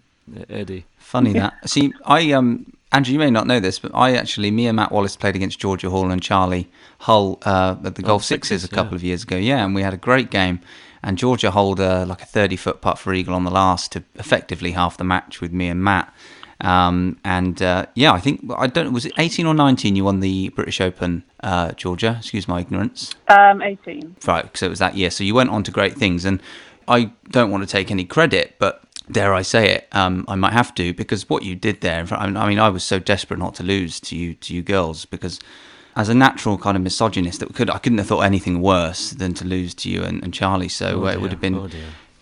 Eddie. Funny that. See, I um, Andrew, you may not know this, but I actually, me and Matt Wallace played against Georgia Hall and Charley Hull uh, at the oh, Golf Sixes a couple yeah. of years ago. Yeah, and we had a great game and Georgia holed a, like a 30 foot putt for eagle on the last to effectively half the match with me and Matt. Um, and uh, yeah, I think I don't was it 18 or 19 you won the British Open, uh, Georgia? Excuse my ignorance. Um, 18. Right, so it was that year. So you went on to great things, and I don't want to take any credit, but dare I say it, um, I might have to because what you did there. I mean, I was so desperate not to lose to you to you girls because as a natural kind of misogynist, that could I couldn't have thought anything worse than to lose to you and, and Charlie. So oh uh, it would have been. Oh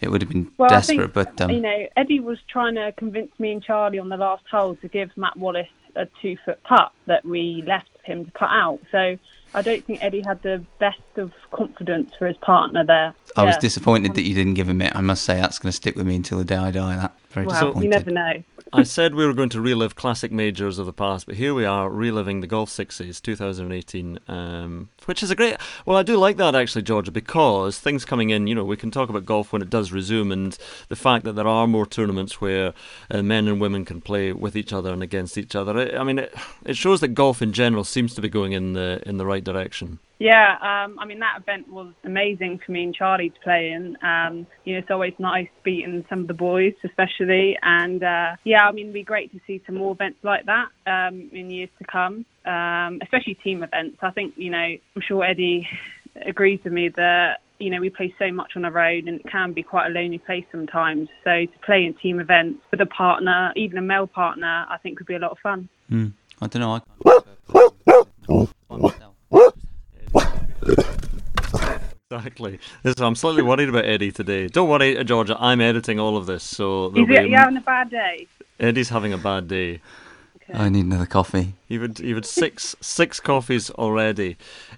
it would have been well, desperate, think, but um, you know, Eddie was trying to convince me and Charlie on the last hole to give Matt Wallace a two foot putt that we left him to cut out. So I don't think Eddie had the best of confidence for his partner there. I yeah. was disappointed that you didn't give him it. I must say that's going to stick with me until the day I die. That very well, disappointed. You never know. I said we were going to relive classic majors of the past, but here we are reliving the Golf Sixes 2018, um, which is a great. Well, I do like that actually, Georgia, because things coming in. You know, we can talk about golf when it does resume, and the fact that there are more tournaments where uh, men and women can play with each other and against each other. I mean, it, it shows that golf in general seems to be going in the in the right direction. Yeah, um, I mean that event was amazing for me and Charlie to play in. Um, you know, it's always nice beating some of the boys, especially, and uh, yeah, I mean, it'd be great to see some more events like that um, in years to come, um, especially team events. I think you know, I'm sure Eddie agrees with me that you know we play so much on the road and it can be quite a lonely place sometimes. So to play in team events with a partner, even a male partner, I think would be a lot of fun. Mm, I don't know. I Exactly. So I'm slightly worried about Eddie today. Don't worry, Georgia. I'm editing all of this, so is it, you having a bad day? Eddie's having a bad day. Okay. I need another coffee. You've had, you've had six six coffees already.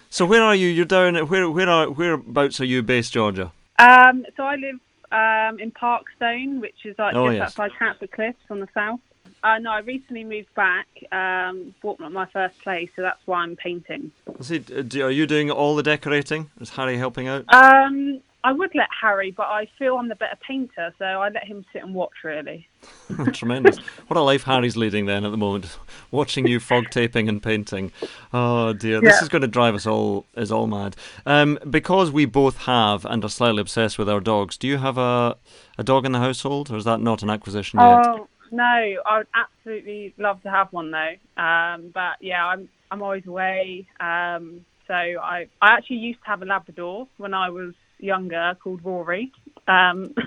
So where are you? You're down. Where where are whereabouts are you based, Georgia? Um, so I live um, in Parkstone, which is like oh, just yes. outside Canford Cliffs on the south. Uh, no, I recently moved back, um, bought my first place, so that's why I'm painting. See, are you doing all the decorating? Is Harry helping out? Um, I would let Harry, but I feel I'm the better painter, so I let him sit and watch, really. Tremendous. What a life Harry's leading then at the moment, watching you fog taping and painting. Oh dear, this Yeah. is going to drive us all is all mad. Um, because we both have and are slightly obsessed with our dogs. Do you have a a dog in the household, or is that not an acquisition yet? Oh no, I would absolutely love to have one though. Um, but yeah, I'm I'm always away. Um, so I I actually used to have a Labrador when I was younger called Rory. Um,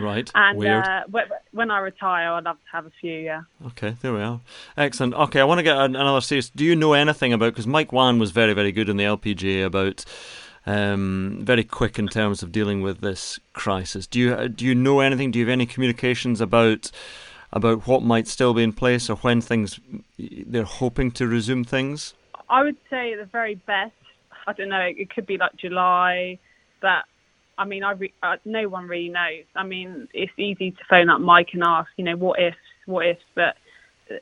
Right. and Weird. uh, wh- when I retire, I'd love to have a few. Yeah. Okay, there we are. Excellent. Okay, I want to get an- another serious. Do you know anything about? Because Mike Whan was very, very good in the LPGA about. Um, very quick in terms of dealing with this crisis. Do you do you know anything? Do you have any communications about about what might still be in place or when things they're hoping to resume things? I would say the very best. I don't know. It could be like July, but I mean, I re- uh, no one really knows. I mean, it's easy to phone up Mike and ask, you know, what if, what if, but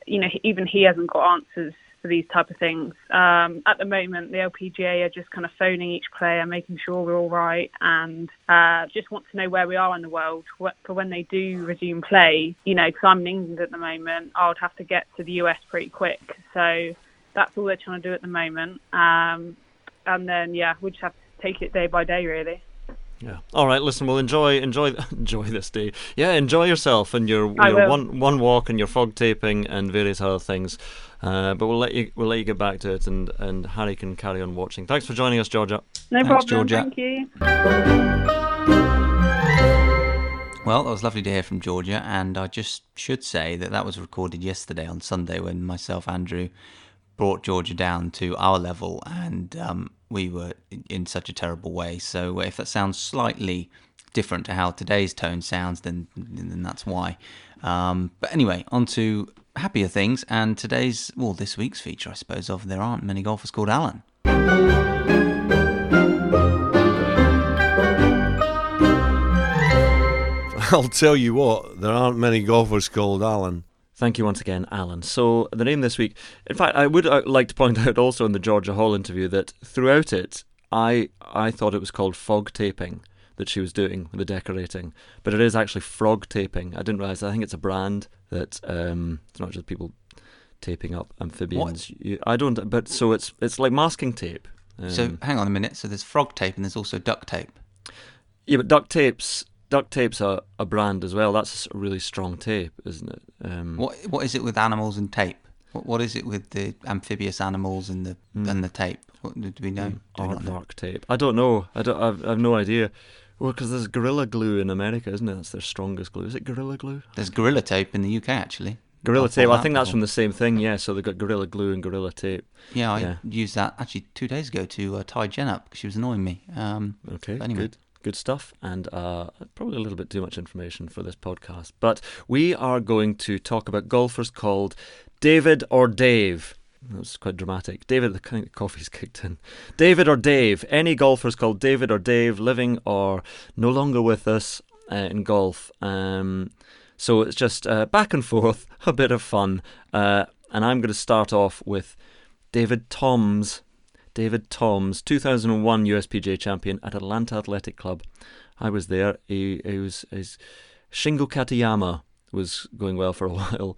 you know, even he hasn't got answers for these type of things. Um, at the moment, the LPGA are just kind of phoning each player, making sure we're all right, and uh, just want to know where we are in the world for when they do resume play. You know, because I'm in England at the moment, I would have to get to the US pretty quick. So that's all they're trying to do at the moment. Um, and then yeah, we just have to take it day by day, really. Yeah. All right. Listen, we'll enjoy enjoy enjoy this day. Yeah, enjoy yourself and your, your one one walk and your fog taping and various other things. Uh, but we'll let you we'll let you get back to it, and, and Harry can carry on watching. Thanks for joining us, Georgia. No Thanks, problem. Georgia. Thank you. Well, that was lovely to hear from Georgia, and I just should say that that was recorded yesterday on Sunday when myself, Andrew, brought Georgia down to our level, and um, we were in such a terrible way. So if that sounds slightly different to how today's tone sounds, then then that's why. Um, but anyway, on to happier things, and today's well, this week's feature, I suppose, of there aren't many golfers called Alan. I'll tell you what, there aren't many golfers called Alan. Thank you once again, Alan. So the name this week, in fact, I would uh, like to point out also in the Georgia Hall interview that throughout it, I I thought it was called fog taping that she was doing with the decorating, but it is actually frog taping. I didn't realize. I think it's a brand that um, it's not just people taping up amphibians. You, I don't, but so it's it's like masking tape. So Um, hang on a minute. So there's frog tape and there's also duct tape. yeah, but duct tapes. Duct tape's a, a brand as well. That's a really strong tape, isn't it? Um, What what is it with animals and tape? What what is it with the amphibious animals and the and the tape? What, do we know? Do we know? Tape. I don't know. I don't. I've, I've no idea. Well, because there's Gorilla Glue in America, isn't it? That's their strongest glue. Is it Gorilla Glue? There's gorilla tape in the UK actually. Gorilla I've tape. I think that's from the same thing. Yeah. So they've got Gorilla Glue and Gorilla Tape. Yeah, I Yeah. used that actually two days ago to uh, tie Jen up because she was annoying me. Um, Okay. anyway. Good. Good stuff, and uh, probably a little bit too much information for this podcast. But we are going to talk about golfers called David or Dave. That was quite dramatic. David, the kind of coffee's kicked in. David or Dave. Any golfers called David or Dave, living or no longer with us uh, in golf. Um, so it's just uh, back and forth, a bit of fun. Uh, and I'm going to start off with David Toms. David Toms, 2001 USPGA champion at Atlanta Athletic Club. I was there. He, he was his Shingo Katayama was going well for a while.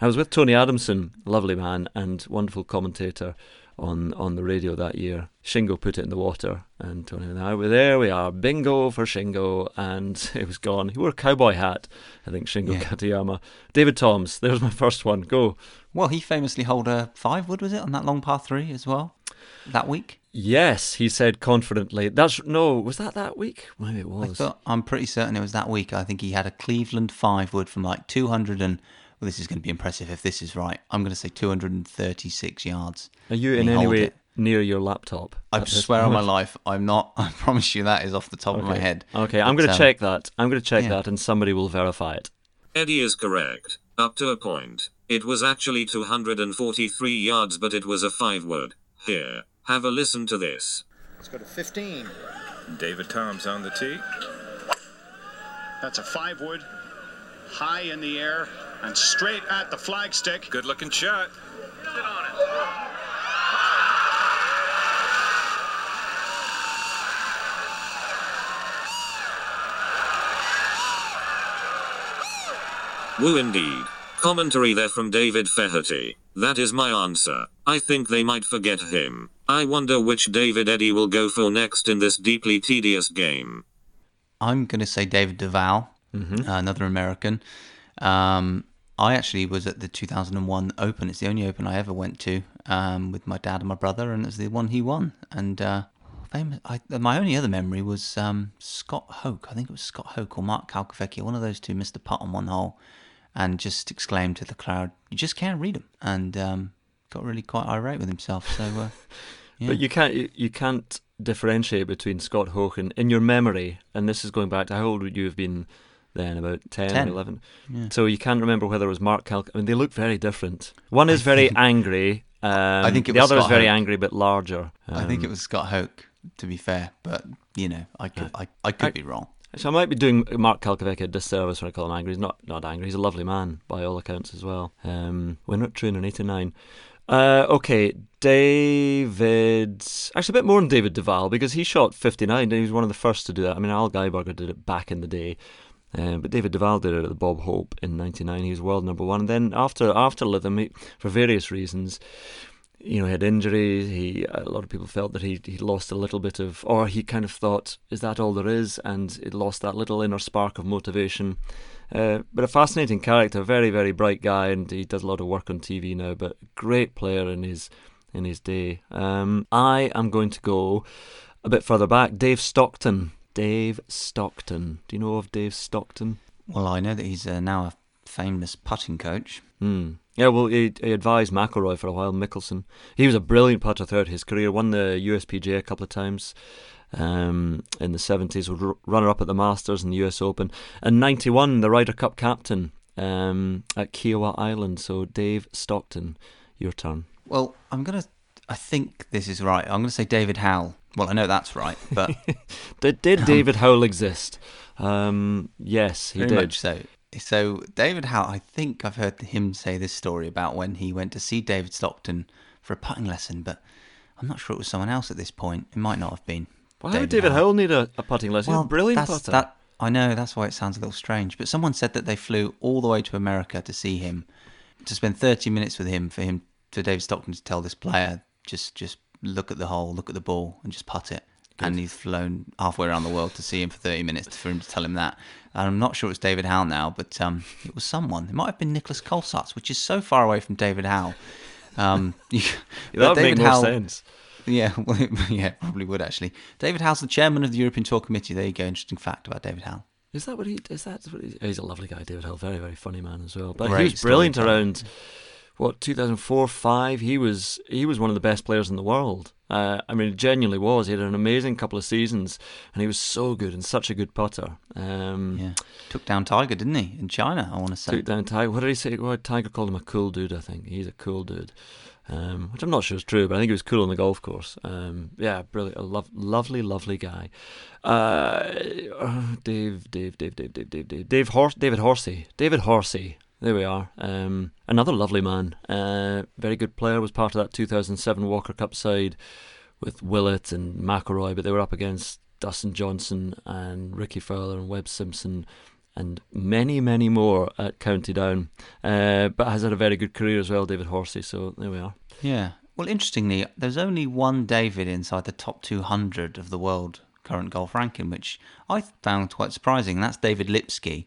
I was with Tony Adamson, lovely man and wonderful commentator on on the radio that year. Shingo put it in the water, and Tony and I were there. We are bingo for Shingo, and it was gone. He wore a cowboy hat, I think. Shingo Yeah. Katayama, David Toms. There's my first one. Go. well, he famously held a five wood was it on that long par three as well that week. Yes, he said confidently. That's no. Was that that week? Maybe it I was. thought I'm pretty certain it was that week. I think he had a Cleveland five wood from like 200 and well, this is going to be impressive if this is right. I'm going to say 236 yards. Are you in he any way it. near your laptop? I swear on my life, I'm not. I promise you that is off the top of my head. Okay, I'm going to um, check that. I'm going to check yeah. that, and somebody will verify it. Eddie is correct. Up to a point. It was actually 243 yards, but it was a five word. Here, have a listen to this. Let's go to 15. David Toms on the tee. That's a five wood, high in the air and straight at the flagstick. Good looking shot. Woo indeed. Commentary there from David Feherty. That is my answer. I think they might forget him. I wonder which David Eddie will go for next in this deeply tedious game. I'm going to say David Duval, Mm-hmm. uh, another American. Um, I actually was at the 2001 Open. It's the only Open I ever went to um, with my dad and my brother, and it's the one he won. And uh, famous, I, my only other memory was um, Scott Hoch. I think it was Scott Hoch or Mark Calcavecchia. One of those two missed a putt on one hole, and just exclaimed to the crowd, "You just can't read them!" And um, got really quite irate with himself. So, uh, yeah. But you can't you, you can't differentiate between Scott Hoch and in your memory, and this is going back to how old would you have been then? About 10, 10. 11? Yeah. So you can't remember whether it was Mark Cal. I mean, they look very different. One is very angry. Um, I think it the other is very Hoch. angry but larger. I think it Um, was Scott Hoch, to be fair. But you know, I could, I, I could I- be wrong. So I might be doing Mark Calcavecchia a disservice when I call him angry. He's not not angry. He's a lovely man by all accounts as well. Um, winner at Troon in '89. Uh, okay, David. Actually, a bit more than David Duval because he shot 59 and he was one of the first to do that. I mean, Al Geiberger did it back in the day. Um, but David Duval did it at the Bob Hope in '99. He was world number one. And then after after Lytham, for various reasons, you know, he had injuries. He a lot of people felt that he he lost a little bit of, or he kind of thought, is that all there is? And it lost that little inner spark of motivation. Uh, but a fascinating character, very very bright guy, and he does a lot of work on TV now. But great player in his in his day. Um, I am going to go a bit further back. Dave Stockton. Dave Stockton. Do you know of Dave Stockton? Well, I know that he's uh, now a famous putting coach. Hmm. Yeah, well, he, he advised McIlroy for a while, Mickelson. He was a brilliant putter throughout his career, won the USPGA a couple of times um, in the 70s, was runner up at the Masters and the US Open. And 91, the Ryder Cup captain um, at Kiawah Island. So, Dave Stockton, your turn. Well, I'm going to, I think this is right. I'm going to say David Howell. Well, I know that's right, but. did, did David Howell exist? Um, yes, he did. so. So David Howell, I think I've heard him say this story about when he went to see David Stockton for a putting lesson, but I'm not sure it was someone else at this point. It might not have been. Why would David Howell need a, a putting lesson? He's a brilliant that's, putter. That, I know that's why it sounds a little strange. But someone said that they flew all the way to America to see him, to spend 30 minutes with him for him for David Stockton to tell this player just just look at the hole, look at the ball, and just putt it. And he's flown halfway around the world to see him for 30 minutes for him to tell him that. And I'm not sure it's David Howell now, but um, it was someone. It might have been Nicolas Colsaerts, which is so far away from David Howell. Um, that would make more sense. Yeah, well, yeah, probably would actually. David Howell's the chairman of the European Tour Committee. There you go. Interesting fact about David Howell. Is that what he? Is that what he, he's a lovely guy, David Howell. Very, very funny man as well. But Great he was brilliant around what 2004, five. He was he was one of the best players in the world. Uh, I mean, it genuinely was. He had an amazing couple of seasons, and he was so good and such a good putter. Um, Yeah, took down Tiger, didn't he, in China? I want to say. Took down Tiger. What did he say? Well, Tiger called him a cool dude. I think he's a cool dude, um, which I'm not sure is true, but I think he was cool on the golf course. Um, yeah, brilliant, a lov- lovely, lovely guy. Uh, uh, Dave, Dave, Dave, Dave, Dave, Dave, Dave, Dave Hors- David Horsey, David Horsey. There we are. Um, another lovely man. Uh, very good player. Was part of that 2007 Walker Cup side with Willett and McIlroy, but they were up against Dustin Johnson and Rickie Fowler and Webb Simpson and many, many more at County Down. Uh, but has had a very good career as well, David Horsey. So there we are. Yeah. Well, interestingly, there's only one David inside the top 200 of the world current golf ranking, which I found quite surprising. That's David Lipsky.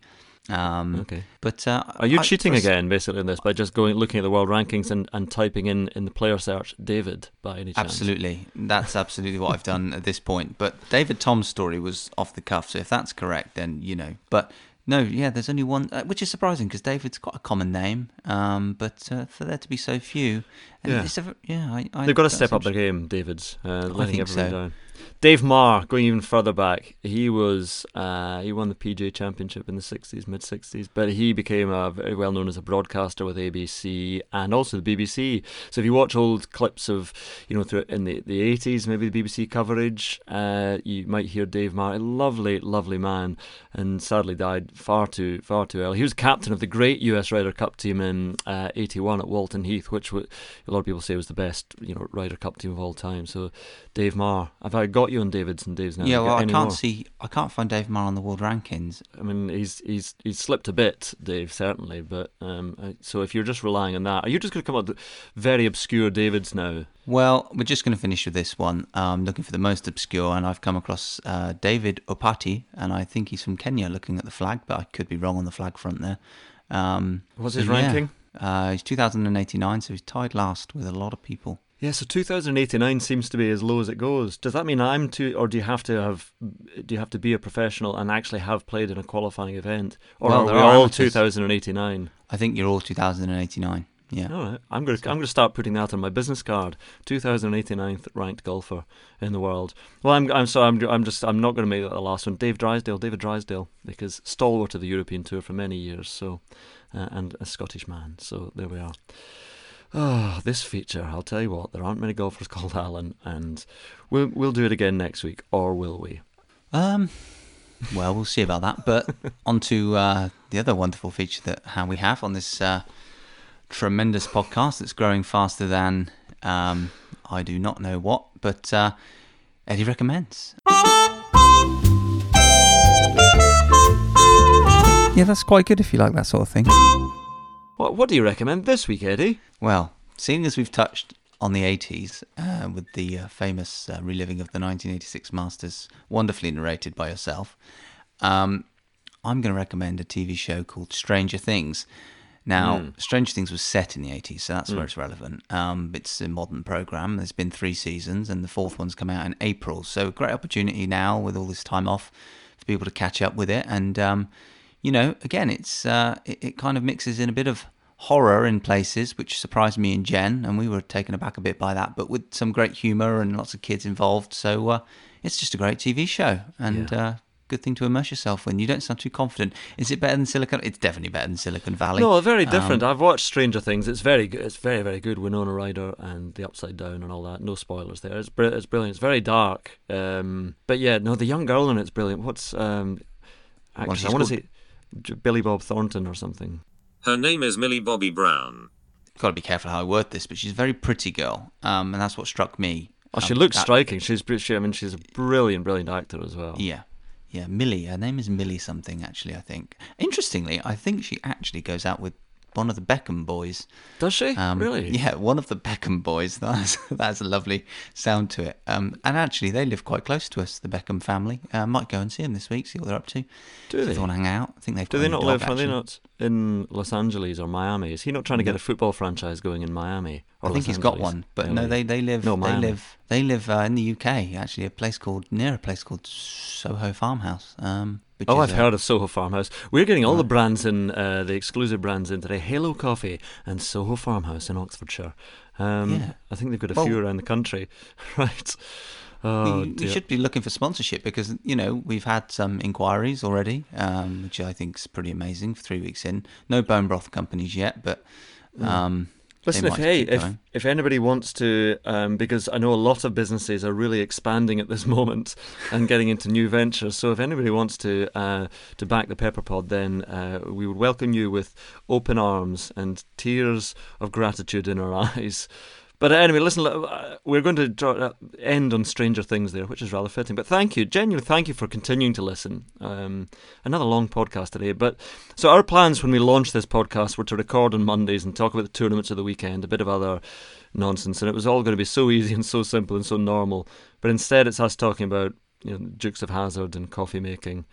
Um, Okay. But uh, Are you I- cheating for- again, basically, in this by just going looking at the world rankings and, and typing in in the player search David by any chance? Absolutely. That's absolutely what I've done at this point. But David Tom's story was off the cuff, so if that's correct, then you know. But no, yeah, there's only one, uh, which is surprising because David's quite a common name. Um, but uh, for there to be so few, and Yeah. yeah, I, I, They've got to step up their game, David's. Uh, letting think everybody so. down. Dave Marr, going even further back, he was uh, he won the PGA Championship in the '60s, mid '60s, but he became a very well known as a broadcaster with ABC and also the BBC. So if you watch old clips of you know through in the the '80s, maybe the BBC coverage, uh, you might hear Dave Marr, a lovely, lovely man, and sadly died far too far too early. He was captain of the great US Ryder Cup team in uh, '81 at Walton Heath, which wa- a lot of people say was the best you know Ryder Cup team of all time. So Dave Marr, have I got you on David's and Dave's now? Yeah, well, I can't more? see, I can't find Dave Marr on the world rankings. I mean, he's he's he's slipped a bit, Dave, certainly. But um, uh, so if you're just relying on that, are you just going to come up with very obscure Davids now? Well, we're just going to finish with this one. Um, looking for the most obscure, and I've come across uh, David Opati, and I think he's from Kenya. Looking at the flag, but I could be wrong on the flag front there. Um, What's his yeah. ranking? Uh, he's 2089, so he's tied last with a lot of people. Yeah, so 2089 seems to be as low as it goes. Does that mean I'm too, or do you have to have, do you have to be a professional and actually have played in a qualifying event, or Well, are we are all amateurs. 2089? I think you're all 2089. Yeah. All right, I'm going to I'm going to start putting that on my business card. 2089th ranked golfer in the world. Well, I'm I'm sorry, I'm I'm just I'm not going to make that the last one. Dave Drysdale, David Drysdale, because stalwart of the European Tour for many years. So, uh, and a Scottish man. So there we are. Oh, this feature, I'll tell you what, there aren't many golfers called Alan, and we'll we'll do it again next week, or will we? Um, well, we'll see about that. But on to uh, the other wonderful feature that how we have on this uh, tremendous podcast that's growing faster than um, I do not know what, but uh, Eddie recommends. Yeah, that's quite good if you like that sort of thing. What, what do you recommend this week, Eddie? Well, seeing as we've touched on the 80s uh, with the uh, famous uh, reliving of the 1986 Masters, wonderfully narrated by yourself, um, I'm going to recommend a TV show called Stranger Things. Now, Mm. Stranger Things was set in the 80s, so that's where Mm. it's relevant. Um, it's a modern program. There's been three seasons, and the fourth one's come out in April. So, a great opportunity now with all this time off for people to catch up with it. And, um, you know, again, it's uh, it, it kind of mixes in a bit of horror in places, which surprised me and Jen, and we were taken aback a bit by that, but with some great humour and lots of kids involved. So, uh, it's just a great TV show, and uh, good thing to immerse yourself in. You don't sound too confident. Is it better than Silicon? It's definitely better than Silicon Valley. No, very different. Um, I've watched Stranger Things. It's very good. It's very, very good. Winona Ryder and The Upside Down and all that. No spoilers there. It's, br- it's brilliant. It's very dark. Um, but yeah, no, the young girl in it's brilliant. What's um, Well, I want to say Billy Bob Thornton or something. Her name is Millie Bobby Brown. got to be careful how I word this, but she's a very pretty girl, um, and that's what struck me. Oh, she Um, looks that- striking. She's, br- she, I mean, she's a brilliant, brilliant actor as well. Yeah, yeah, Millie. Her name is Millie something actually. I think. Interestingly, I think she actually goes out with one of the Beckham boys. Does she? Um, really? Yeah, one of the Beckham boys. That's that's a lovely sound to it. Um, and actually, they live quite close to us, the Beckham family. Uh, might go and see them this week, see what they're up to. Do If they? want to hang out? I think they've. Do they not live? Are they not in Los Angeles or Miami? Is he not trying to get a football franchise going in Miami? Or I think Los he's got one, but no, they they live No, they live they live uh, in the UK. Actually, a place called near a place called Soho Farmhouse. Um, Oh, I've a- heard of Soho Farmhouse. We're getting all the brands in, uh, the exclusive brands in today. Halo Coffee and Soho Farmhouse in Oxfordshire. Um, Yeah. I think they've got a Well- few around the country. right. Oh, we, we should be looking for sponsorship because you know we've had some inquiries already, um, which I think is pretty amazing. For three weeks in, no bone broth companies yet, but um, Listen, if hey, if going. if anybody wants to, um, because I know a lot of businesses are really expanding at this moment and getting into new ventures. So if anybody wants to uh, to back the Pepper Pod, then uh, we would welcome you with open arms and tears of gratitude in our eyes. But anyway, listen, uh, we're going to uh, end on Stranger Things there, which is rather fitting. But thank you, genuinely, thank you for continuing to listen. Um, another long podcast today. But so our plans when we launched this podcast were to record on Mondays and talk about the tournaments of the weekend, a bit of other nonsense, and it was all going to be so easy and so simple and so normal. But instead, it's us talking about you know Dukes of Hazzard and coffee making,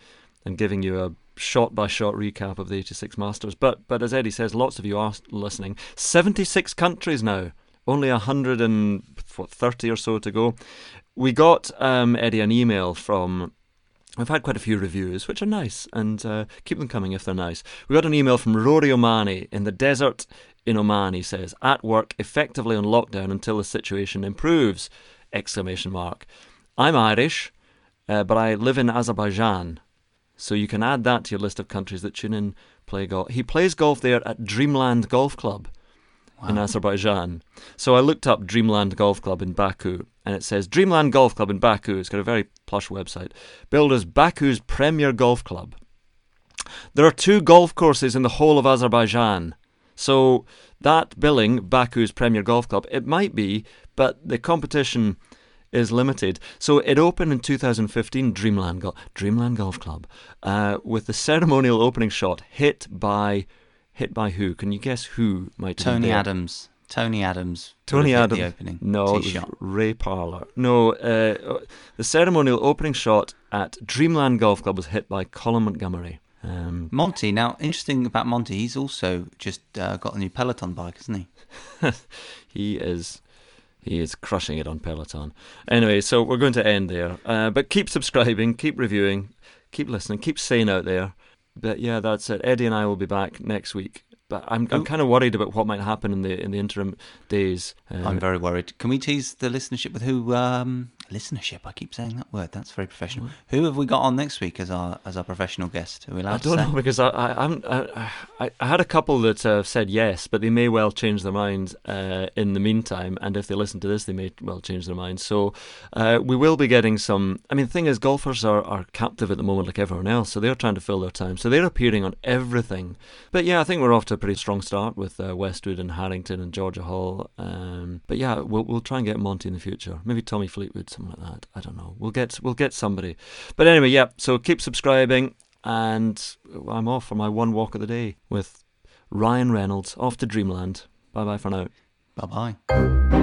and giving you a shot by shot recap of the 86 Masters. But but as Eddie says, lots of you are listening. 76 countries now, only 130 or so to go. We got um, Eddie an email from. We've had quite a few reviews, which are nice, and uh, keep them coming if they're nice. We got an email from Rory Omani in the desert in Oman. He says, "At work, effectively on lockdown until the situation improves!" Exclamation mark. I'm Irish, uh, but I live in Azerbaijan. So you can add that to your list of countries that tune in, play golf. He plays golf there at Dreamland Golf Club in Azerbaijan. So I looked up Dreamland Golf Club in Baku, and it says Dreamland Golf Club in Baku. It's got a very plush website. Billed as Baku's premier golf club. There are two golf courses in the whole of Azerbaijan. So that billing, Baku's premier golf club, it might be, but the competition is limited. So it opened in 2015, Dreamland, Go- Dreamland Golf Club, uh, with the ceremonial opening shot hit by hit by who? Can you guess who might Tony? Adams, Tony Adams, Tony Adams. the opening No. Ray Parlour. No, uh, the ceremonial opening shot at Dreamland Golf Club was hit by Colin Montgomerie. Um, Monty. Now, interesting about Monty, he's also just uh, got a new Peloton bike, hasn't he? he is he is crushing it on Peloton. Anyway, so we're going to end there. Uh, but keep subscribing, keep reviewing, keep listening, keep staying out there. But yeah, that's it. Eddie and I will be back next week. But I'm I'm kind of worried about what might happen in the in the interim days. Uh, I'm very worried. Can we tease the listenership with who um, listenership. I keep saying that word. That's very professional. Who have we got on next week as our as our professional guest? Are we allowed I don't know because I I, I'm, I I I had a couple that uh, said yes, but they may well change their mind uh, in the meantime. And if they listen to this, they may well change their mind. So uh, we will be getting some. I mean, the thing is, golfers are, are captive at the moment, like everyone else. So they're trying to fill their time. So they're appearing on everything. But yeah, I think we're off to a pretty strong start with uh, Westwood and Harrington and Georgia Hall. Um, but yeah, we'll we'll try and get Monty in the future. Maybe Tommy Fleetwood, something like that. I don't know. We'll get we'll get somebody. But anyway, yeah. So keep subscribing and I'm off for my one walk of the day with Ryan Reynolds off to Dreamland. Bye bye for now. Bye bye.